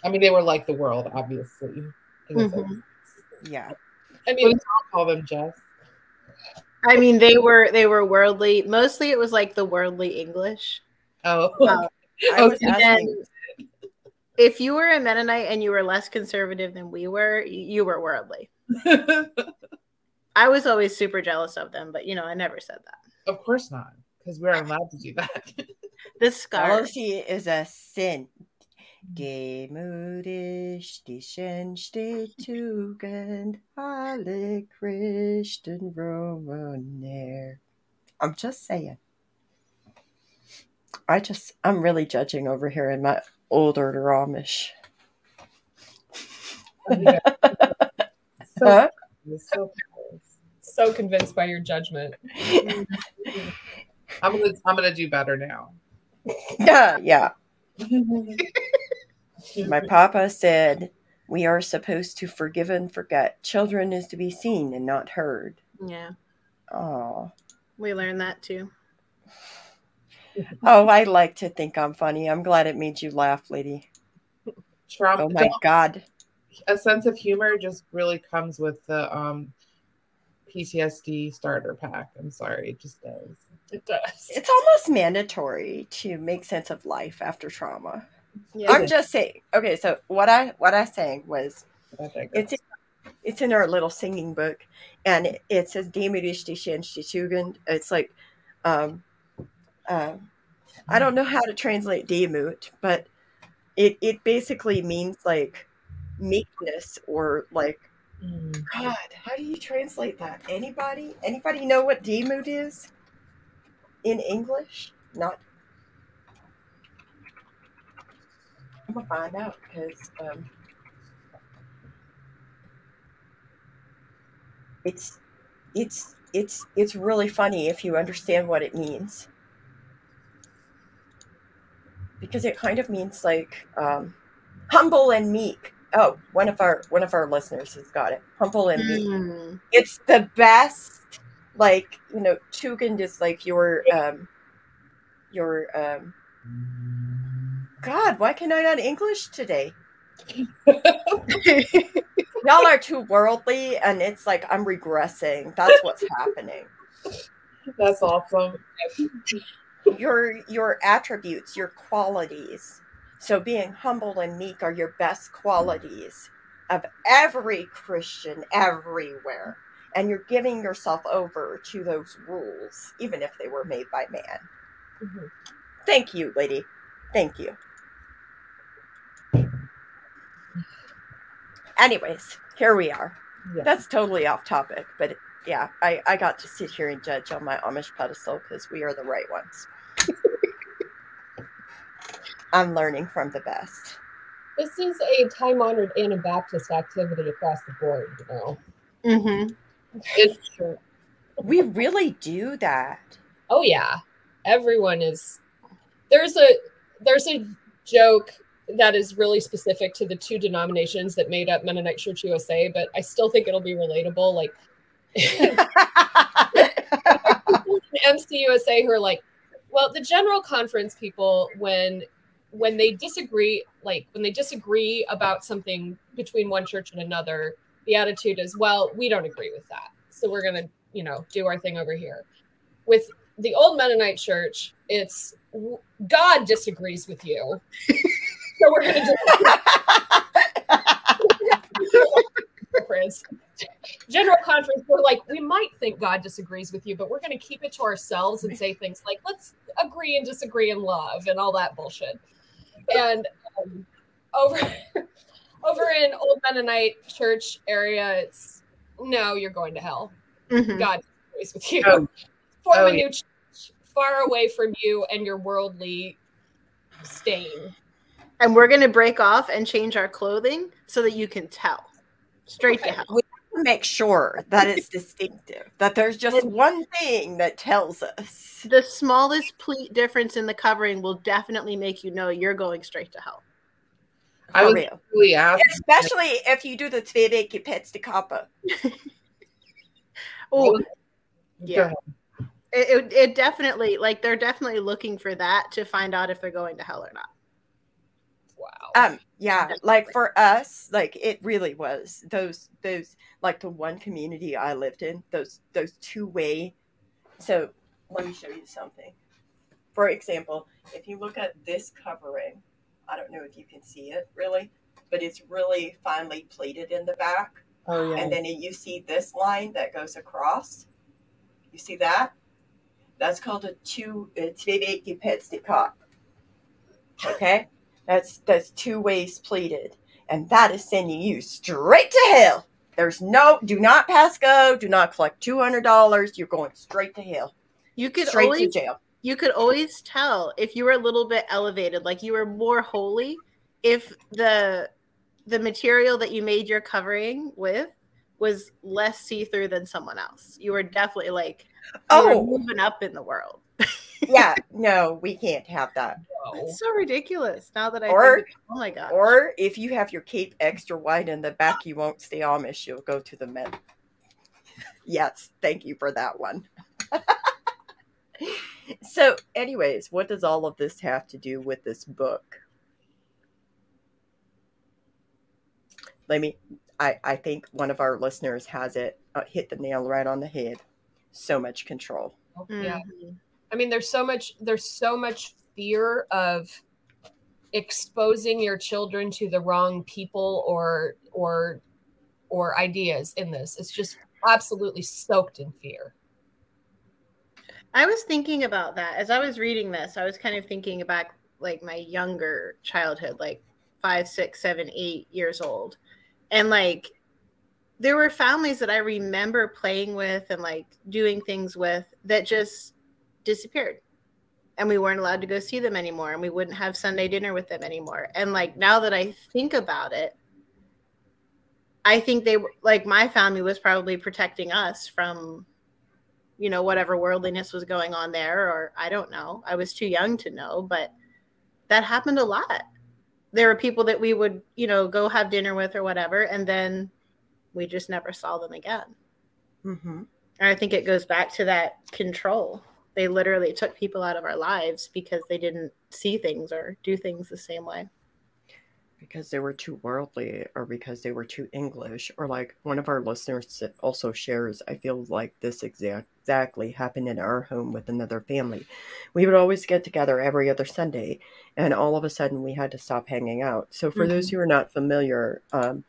[SPEAKER 2] I mean, they were like the world, obviously.
[SPEAKER 1] Mm-hmm. Yeah.
[SPEAKER 2] I mean, I'll call them Jess.
[SPEAKER 4] I mean, they were they were worldly. Mostly, it was like the worldly English.
[SPEAKER 2] Oh,
[SPEAKER 4] uh, okay. if you were a Mennonite and you were less conservative than we were, you were worldly. I was always super jealous of them, but you know, I never said that.
[SPEAKER 2] Of course not, because we aren't allowed to do that. [LAUGHS]
[SPEAKER 4] the scar
[SPEAKER 1] jealousy is a sin. Demütig dich entsteht Tugend, alle Christen Romaner. I'm just saying. I just, I'm really judging over here in my older Amish.
[SPEAKER 3] so, huh? so, so convinced by your judgment. [LAUGHS]
[SPEAKER 2] I'm gonna, I'm gonna do better now.
[SPEAKER 1] Yeah, yeah. [LAUGHS] My papa said, We are supposed to forgive and forget. Children is to be seen and not heard.
[SPEAKER 4] Yeah.
[SPEAKER 1] Oh.
[SPEAKER 4] We learned that too.
[SPEAKER 1] Oh, I like to think I'm funny. I'm glad it made you laugh, lady.
[SPEAKER 2] Trump,
[SPEAKER 1] oh my god.
[SPEAKER 2] A sense of humor just really comes with the um PTSD starter pack. I'm sorry, it just does.
[SPEAKER 3] It does.
[SPEAKER 1] It's almost mandatory to make sense of life after trauma. Yeah. I'm just saying. Okay, so what I what I saying was it's in, it's in our little singing book, and it, it says Demütig It's like, um, uh, I don't know how to translate demut, but it it basically means like meekness or like mm. God. How do you translate that? Anybody? Anybody know what demut is in English? Not I'm gonna find out because um, it's it's it's it's really funny if you understand what it means because it kind of means like um, humble and meek. Oh, one of our one of our listeners has got it. Humble and meek. Mm. It's the best. Like you know, Tugend is like your um, your um, God, why can I not English today? [LAUGHS] Y'all are too worldly, and it's like I'm regressing. That's what's happening.
[SPEAKER 2] That's awesome.
[SPEAKER 1] Your your attributes, your qualities. So being humble and meek are your best qualities of every Christian everywhere. And you're giving yourself over to those rules, even if they were made by man. Mm-hmm. Thank you, lady. Thank you. Anyways, here we are.
[SPEAKER 2] Yeah.
[SPEAKER 1] That's totally off topic, but yeah, I, I got to sit here and judge on my Amish pedestal because we are the right ones. I'm learning from the best.
[SPEAKER 3] This is a time honored Anabaptist activity across the board, you know.
[SPEAKER 4] Mm-hmm.
[SPEAKER 2] It's true.
[SPEAKER 1] We really do that.
[SPEAKER 3] Oh yeah. Everyone is there's a there's a joke that is really specific to the two denominations that made up Mennonite Church USA, but I still think it'll be relatable. Like [LAUGHS] [LAUGHS] MCUSA who are like, well, the general conference people, when when they disagree, like when they disagree about something between one church and another, the attitude is, well, we don't agree with that. So we're gonna, you know, do our thing over here. With the old Mennonite church, it's God disagrees with you. [LAUGHS] so we're gonna do conference. General conference, we're like, we might think God disagrees with you, but we're going to keep it to ourselves and say things like, let's agree and disagree in love and all that bullshit. And um, over, [LAUGHS] over in Old Mennonite Church area, it's no, you're going to hell.
[SPEAKER 4] Mm-hmm.
[SPEAKER 3] God disagrees with you.
[SPEAKER 2] Oh.
[SPEAKER 3] Form
[SPEAKER 2] Oh,
[SPEAKER 3] a new church far away from you and your worldly stain.
[SPEAKER 4] And we're gonna break off and change our clothing so that you can tell. Straight to hell.
[SPEAKER 1] We have to make sure that it's [LAUGHS] distinctive, that there's just one thing that tells us.
[SPEAKER 4] The smallest pleat difference in the covering will definitely make you know you're going straight to hell.
[SPEAKER 2] I
[SPEAKER 1] For
[SPEAKER 2] was
[SPEAKER 1] real.
[SPEAKER 2] really asked.
[SPEAKER 1] Especially if you do the Tveveke Pets Kappa.
[SPEAKER 4] Oh, yeah. It, it, it definitely like they're definitely looking for that to find out if they're going to hell or not.
[SPEAKER 3] Wow.
[SPEAKER 1] Um, yeah, like for us, like it really was those those like the one community I lived in, those those two way. So let me show you something. For example, if you look at this covering, I don't know if you can see it really, but it's really finely pleated in the back.
[SPEAKER 2] Oh yeah.
[SPEAKER 1] And then you see this line that goes across. You see that? That's called a two It's uh, tveveke petstikop. Okay? That's that's two ways pleaded, And that is sending you straight to hell. There's no do not pass go, do not collect two hundred dollars. You're going straight to hell.
[SPEAKER 4] You could
[SPEAKER 1] straight
[SPEAKER 4] always
[SPEAKER 1] to jail.
[SPEAKER 4] you could always tell if you were a little bit elevated, like you were more holy, if the the material that you made your covering with was less see-through than someone else. You were definitely like
[SPEAKER 1] Oh
[SPEAKER 4] moving up in the world.
[SPEAKER 1] Yeah, no, we can't have that.
[SPEAKER 4] It's so ridiculous now that I
[SPEAKER 1] Or-
[SPEAKER 4] think, oh my god.
[SPEAKER 1] Or if you have your cape extra wide in the back, you won't stay Amish. You'll go to the men. Yes, thank you for that one. [LAUGHS] so, anyways, what does all of this have to do with this book? Let me. I I think one of our listeners has it uh, hit the nail right on the head. So much control.
[SPEAKER 3] Yeah.
[SPEAKER 4] Mhm.
[SPEAKER 3] I mean, there's so much there's so much fear of exposing your children to the wrong people or or or ideas in this. It's just absolutely soaked in fear.
[SPEAKER 4] I was thinking about that as I was reading this. I was kind of thinking back, like my younger childhood, like five, six, seven, eight years old, and like there were families that I remember playing with and like doing things with that just disappeared, and we weren't allowed to go see them anymore, and we wouldn't have Sunday dinner with them anymore. And like now that I think about it, I think they were like my family was probably protecting us from you know whatever worldliness was going on there or i don't know. I was too young to know but that happened a lot. There were people that we would you know go have dinner with or whatever and then we just never saw them again.
[SPEAKER 1] Mm-hmm.
[SPEAKER 4] and i think it goes back to that control they literally took people out of our lives because they didn't see things or do things the same way
[SPEAKER 1] because they were too worldly or because they were too English or like one of our listeners also shares I feel like this exact exactly happened in our home with another family. We would always get together every other Sunday and all of a sudden we had to stop hanging out. So for those who are not familiar, um,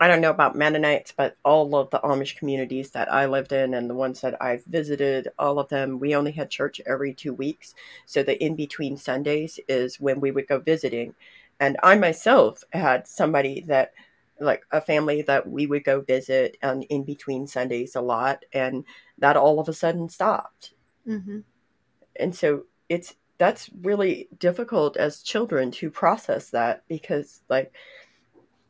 [SPEAKER 1] I don't know about Mennonites, but all of the Amish communities that I lived in and the ones that I've visited, all of them, we only had church every two weeks. So the in between Sundays is when we would go visiting. And I myself had somebody that like a family that we would go visit and in between Sundays a lot, and that all of a sudden stopped.
[SPEAKER 4] Mm-hmm.
[SPEAKER 1] And so it's that's really difficult as children to process that because like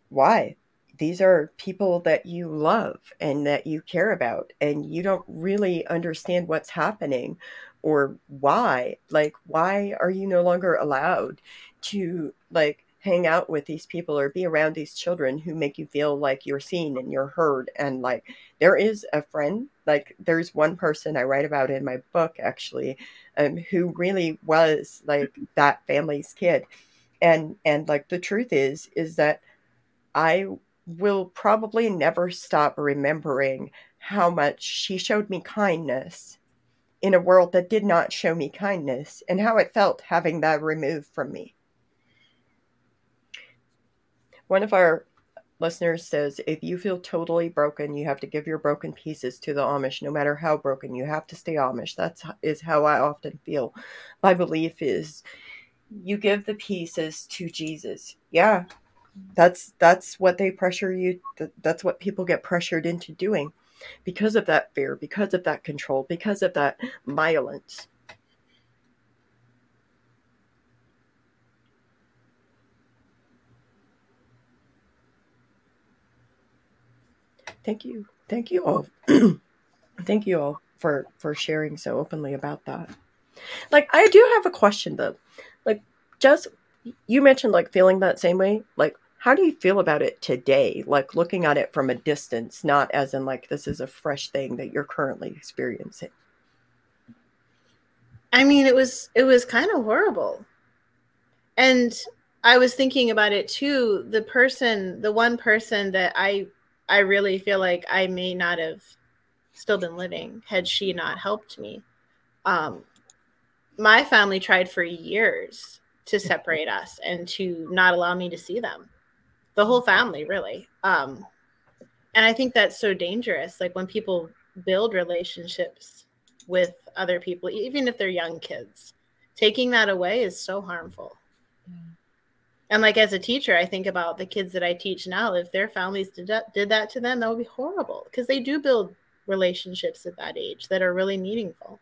[SPEAKER 1] why these are people that you love and that you care about and you don't really understand what's happening or why. Like why are you no longer allowed to like hang out with these people or be around these children who make you feel like you're seen and you're heard? And like there is a friend like there's one person i write about in my book actually um, who really was like that family's kid. And and like the truth is is that i will probably never stop remembering how much she showed me kindness in a world that did not show me kindness and how it felt having that removed from me one of our listeners says if you feel totally broken, you have to give your broken pieces to the Amish, no matter how broken. You have to stay Amish. That's is how I often feel. My belief is you give the pieces to Jesus. Yeah, that's that's what they pressure you. That's what people get pressured into doing because of that fear, because of that control, because of that violence. thank you thank you all [CLEARS THROAT] thank you all for for sharing so openly about that like i do have a question though like just you mentioned like feeling that same way like how do you feel about it today like looking at it from a distance not as in like this is a fresh thing that you're currently experiencing
[SPEAKER 4] i mean it was it was kind of horrible and i was thinking about it too the person the one person that i I really feel like I may not have still been living had she not helped me. Um, my family tried for years to separate us and to not allow me to see them. The whole family, really. Um, and I think that's so dangerous. Like when people build relationships with other people, even if they're young kids, taking that away is so harmful. Yeah and like as a teacher i think about the kids that i teach now if their families did that, did that to them that would be horrible because they do build relationships at that age that are really meaningful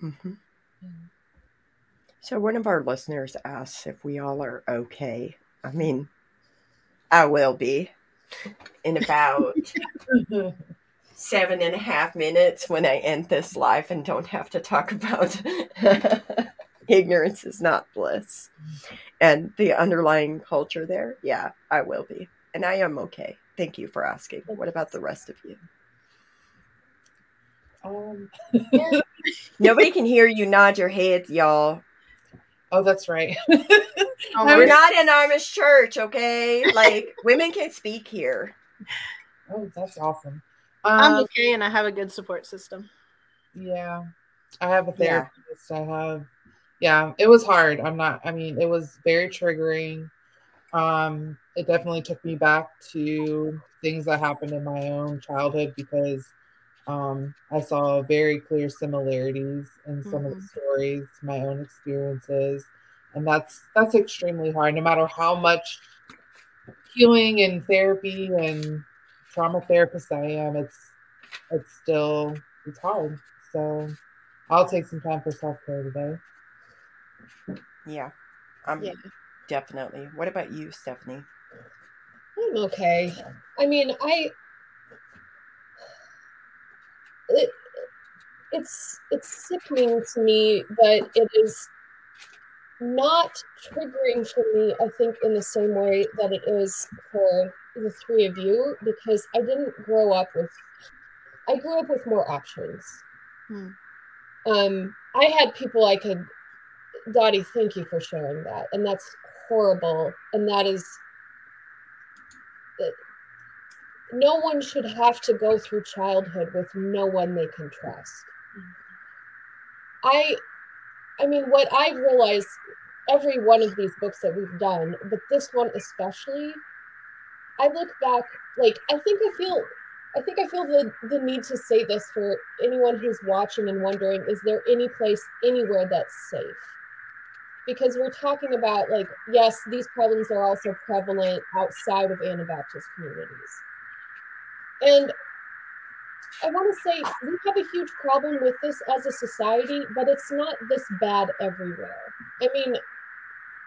[SPEAKER 1] mm-hmm. so one of our listeners asks if we all are okay i mean i will be in about [LAUGHS] seven and a half minutes when i end this live and don't have to talk about [LAUGHS] ignorance is not bliss. And the underlying culture there, yeah, I will be. And I am okay. Thank you for asking. What about the rest of you?
[SPEAKER 2] Um, [LAUGHS]
[SPEAKER 1] Nobody can hear you nod your heads, y'all.
[SPEAKER 2] Oh, that's right.
[SPEAKER 1] We're not in Amish church, okay? Like [LAUGHS] women can speak here.
[SPEAKER 2] Oh, that's awesome.
[SPEAKER 4] Um, I'm okay, and I have a good support system.
[SPEAKER 2] Yeah, I have a therapist. Yeah. I have yeah, it was hard. I'm not, I mean, it was very triggering. Um, it definitely took me back to things that happened in my own childhood because um, I saw very clear similarities in some mm-hmm. of the mm-hmm. stories, my own experiences, and that's that's extremely hard. No matter how much healing and therapy and trauma therapist I am, it's it's still it's hard. So I'll take some time for self care today.
[SPEAKER 1] Yeah. I'm yeah. definitely. What about you, Stephanie?
[SPEAKER 3] I'm okay. I mean, I it, it's it's sickening to me, but it is not triggering for me, I think, in the same way that it is for the three of you, because I didn't grow up with I grew up with more options. Hmm. Um, I had people I could Dottie, thank you for sharing that. And that's horrible. And that is no one should have to go through childhood with no one they can trust. I I mean what I've realized every one of these books that we've done, but this one especially, I look back like I think I feel I think I feel the, the need to say this for anyone who's watching and wondering is there any place anywhere that's safe? because we're talking about like yes these problems are also prevalent outside of anabaptist communities and i want to say we have a huge problem with this as a society but it's not this bad everywhere i mean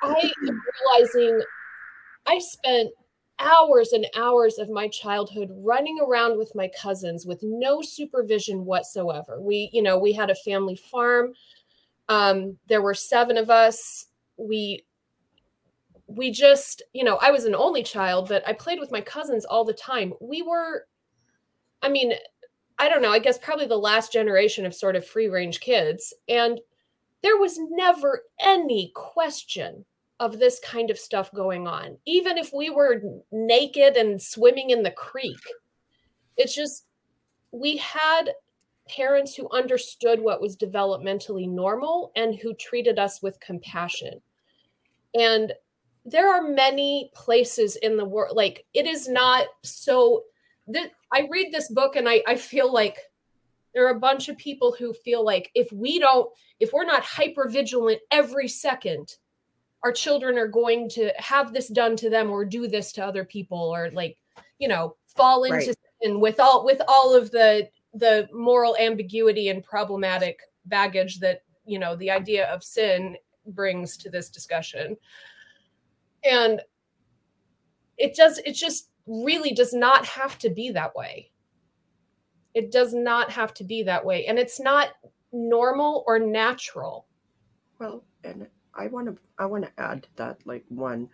[SPEAKER 3] i am realizing i spent hours and hours of my childhood running around with my cousins with no supervision whatsoever we you know we had a family farm um, there were seven of us. We we just, you know, I was an only child, but I played with my cousins all the time. We were, I mean, I don't know, I guess probably the last generation of sort of free range kids. And there was never any question of this kind of stuff going on, even if we were naked and swimming in the creek. It's just, we had parents who understood what was developmentally normal and who treated us with compassion. And there are many places in the world, like, it is not so. That I read this book and I, I feel like there are a bunch of people who feel like if we don't, if we're not hyper vigilant every second, our children are going to have this done to them or do this to other people or like, you know, fall into right. sin with all with all of the the moral ambiguity and problematic baggage that you know the idea of sin brings to this discussion and it does it just really does not have to be that way it does not have to be that way and it's not normal or natural
[SPEAKER 1] well and i want to i want to add that like one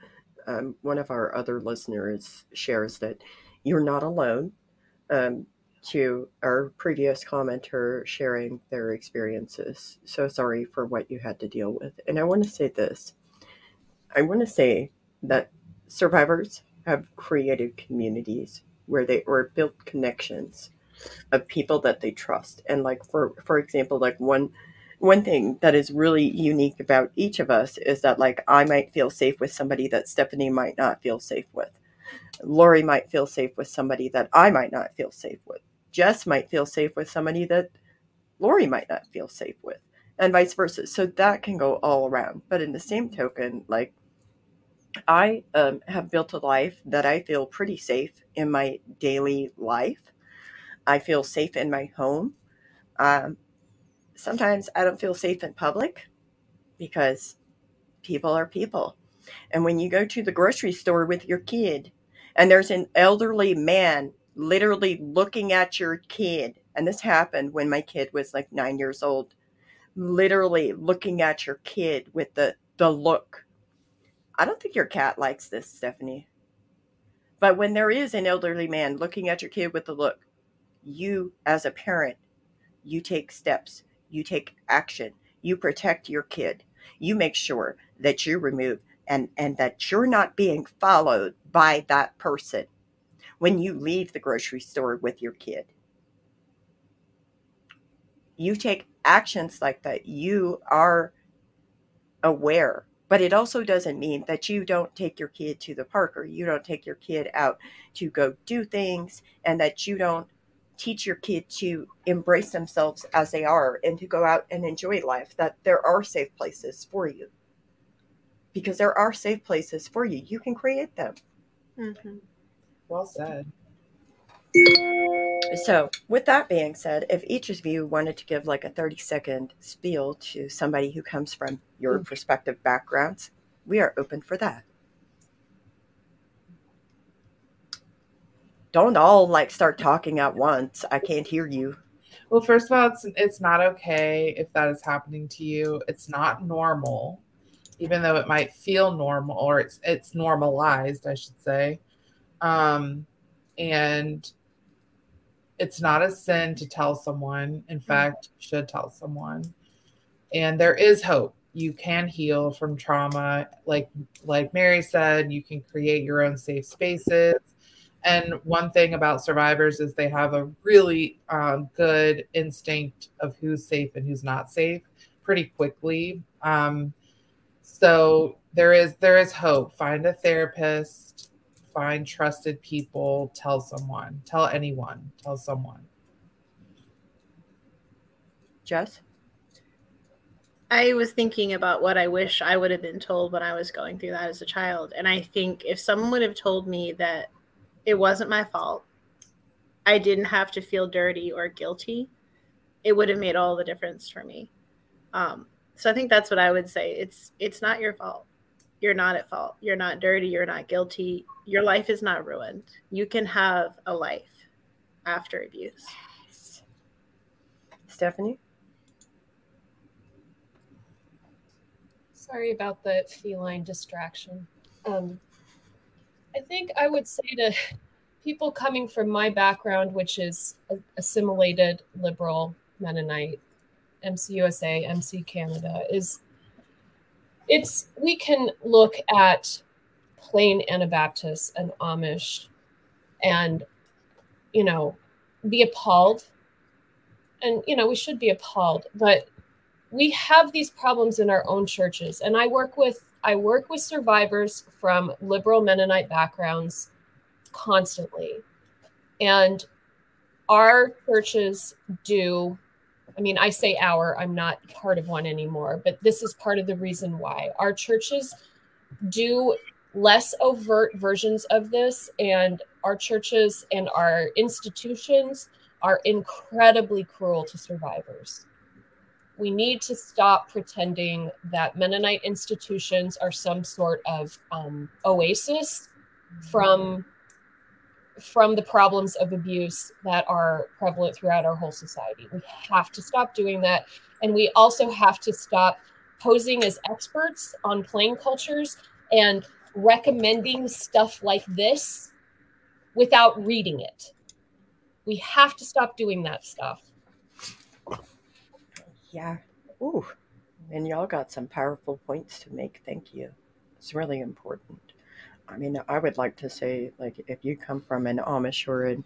[SPEAKER 1] um, one of our other listeners shares that you're not alone um, to our previous commenter sharing their experiences. So sorry for what you had to deal with. And I want to say this I want to say that survivors have created communities where they or built connections of people that they trust and like for for example like one one thing that is really unique about each of us is that like I might feel safe with somebody that Stephanie might not feel safe with. Lori might feel safe with somebody that I might not feel safe with. Jess might feel safe with somebody that Lori might not feel safe with, and vice versa. So that can go all around. But in the same token, like I um, have built a life that I feel pretty safe in my daily life. I feel safe in my home. Um, sometimes I don't feel safe in public because people are people. And when you go to the grocery store with your kid and there's an elderly man literally looking at your kid. And this happened when my kid was like nine years old. Literally looking at your kid with the, the look. I don't think your cat likes this, Stephanie. But when there is an elderly man looking at your kid with a look, you as a parent, you take steps, you take action, you protect your kid, you make sure that you remove and, and that you're not being followed by that person when you leave the grocery store with your kid. You take actions like that, you are aware. But it also doesn't mean that you don't take your kid to the park or you don't take your kid out to go do things and that you don't teach your kid to embrace themselves as they are and to go out and enjoy life, that there are safe places for you. Because there are safe places for you. You can create them.
[SPEAKER 2] Mm-hmm. Well said.
[SPEAKER 1] So, with that being said, if each of you wanted to give like a 30 second spiel to somebody who comes from your mm. respective backgrounds, we are open for that. Don't all like start talking at once. I can't hear you.
[SPEAKER 2] Well, first of all, it's it's not okay if that is happening to you. It's not normal, even though it might feel normal or it's it's normalized, I should say. Um, and it's not a sin to tell someone. In mm-hmm. fact, you should tell someone. And there is hope. You can heal from trauma. Like like Mary said, you can create your own safe spaces. And one thing about survivors is they have a really um, good instinct of who's safe and who's not safe pretty quickly. Um, so there is there is hope. Find a therapist find trusted people, tell someone, tell anyone, tell someone.
[SPEAKER 1] Jess?
[SPEAKER 4] I was thinking about what I wish I would have been told when I was going through that as a child. And I think if someone would have told me that it wasn't my fault, I didn't have to feel dirty or guilty, it would have made all the difference for me. Um, so I think that's what I would say. It's it's not your fault. You're not at fault. You're not dirty. You're not guilty. Your life is not ruined. You can have a life after abuse.
[SPEAKER 1] Stephanie?
[SPEAKER 3] Sorry about the feline distraction. Um, I think I would say to people coming from my background, which is assimilated liberal Mennonite, MCUSA, MC Canada, is it's we can look at plain Anabaptists and Amish and you know be appalled. And you know we should be appalled but we have these problems in our own churches. And i work with i work with survivors from liberal mennonite backgrounds constantly. And our churches do i mean i say our i'm not part of one anymore but this is part of the reason why. Our churches do less overt versions of this and our churches and our institutions are incredibly cruel to survivors. We need to stop pretending that Mennonite institutions are some sort of um, oasis from from the problems of abuse that are prevalent throughout our whole society. We have to stop doing that, and we also have to stop posing as experts on plain cultures and recommending stuff like this without reading it. We have to stop doing that stuff.
[SPEAKER 1] Yeah. Ooh. And y'all got some powerful points to make. Thank you. It's really important. I mean, I would like to say, like, if you come from an Amish or an,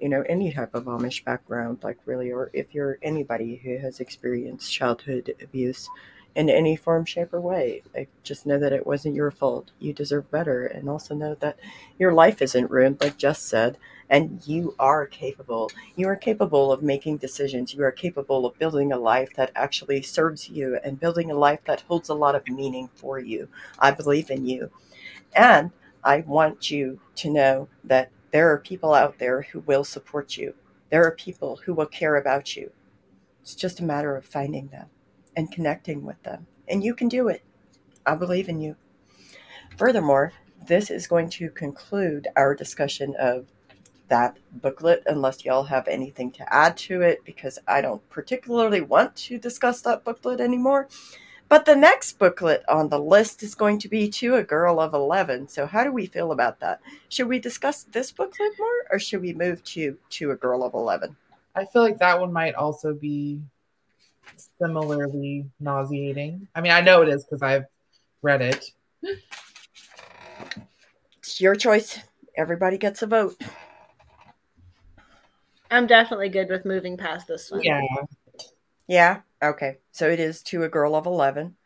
[SPEAKER 1] you know, any type of Amish background, like, really, or if you're anybody who has experienced childhood abuse in any form, shape, or way, like, just know that it wasn't your fault. You deserve better. And also know that your life isn't ruined, like Jess said and you are capable. You are capable of making decisions. You are capable of building a life that actually serves you and building a life that holds a lot of meaning for you. I believe in you. And I want you to know that there are people out there who will support you. There are people who will care about you. It's just a matter of finding them and connecting with them. And you can do it. I believe in you. Furthermore, this is going to conclude our discussion of that booklet unless y'all have anything to add to it because I don't particularly want to discuss that booklet anymore. But the next booklet on the list is going to be To a Girl of 11. So, how do we feel about that? Should we discuss this booklet more or should we move to To a Girl of 11?
[SPEAKER 2] I feel like that one might also be similarly nauseating. I mean, I know it is because I've read it.
[SPEAKER 1] It's your choice. Everybody gets a vote.
[SPEAKER 4] I'm definitely good with moving past this one.
[SPEAKER 2] Yeah.
[SPEAKER 1] Yeah. Okay. So it is to a girl of 11,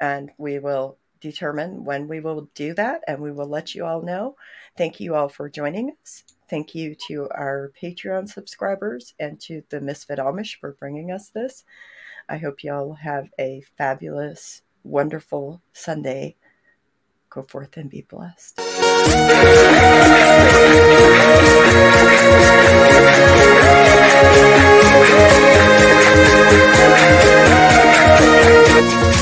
[SPEAKER 1] and we will determine when we will do that, and we will let you all know. Thank you all for joining us. Thank you to our Patreon subscribers and to the Misfit Amish for bringing us this. I hope you all have a fabulous, wonderful Sunday. Go forth and be blessed. What?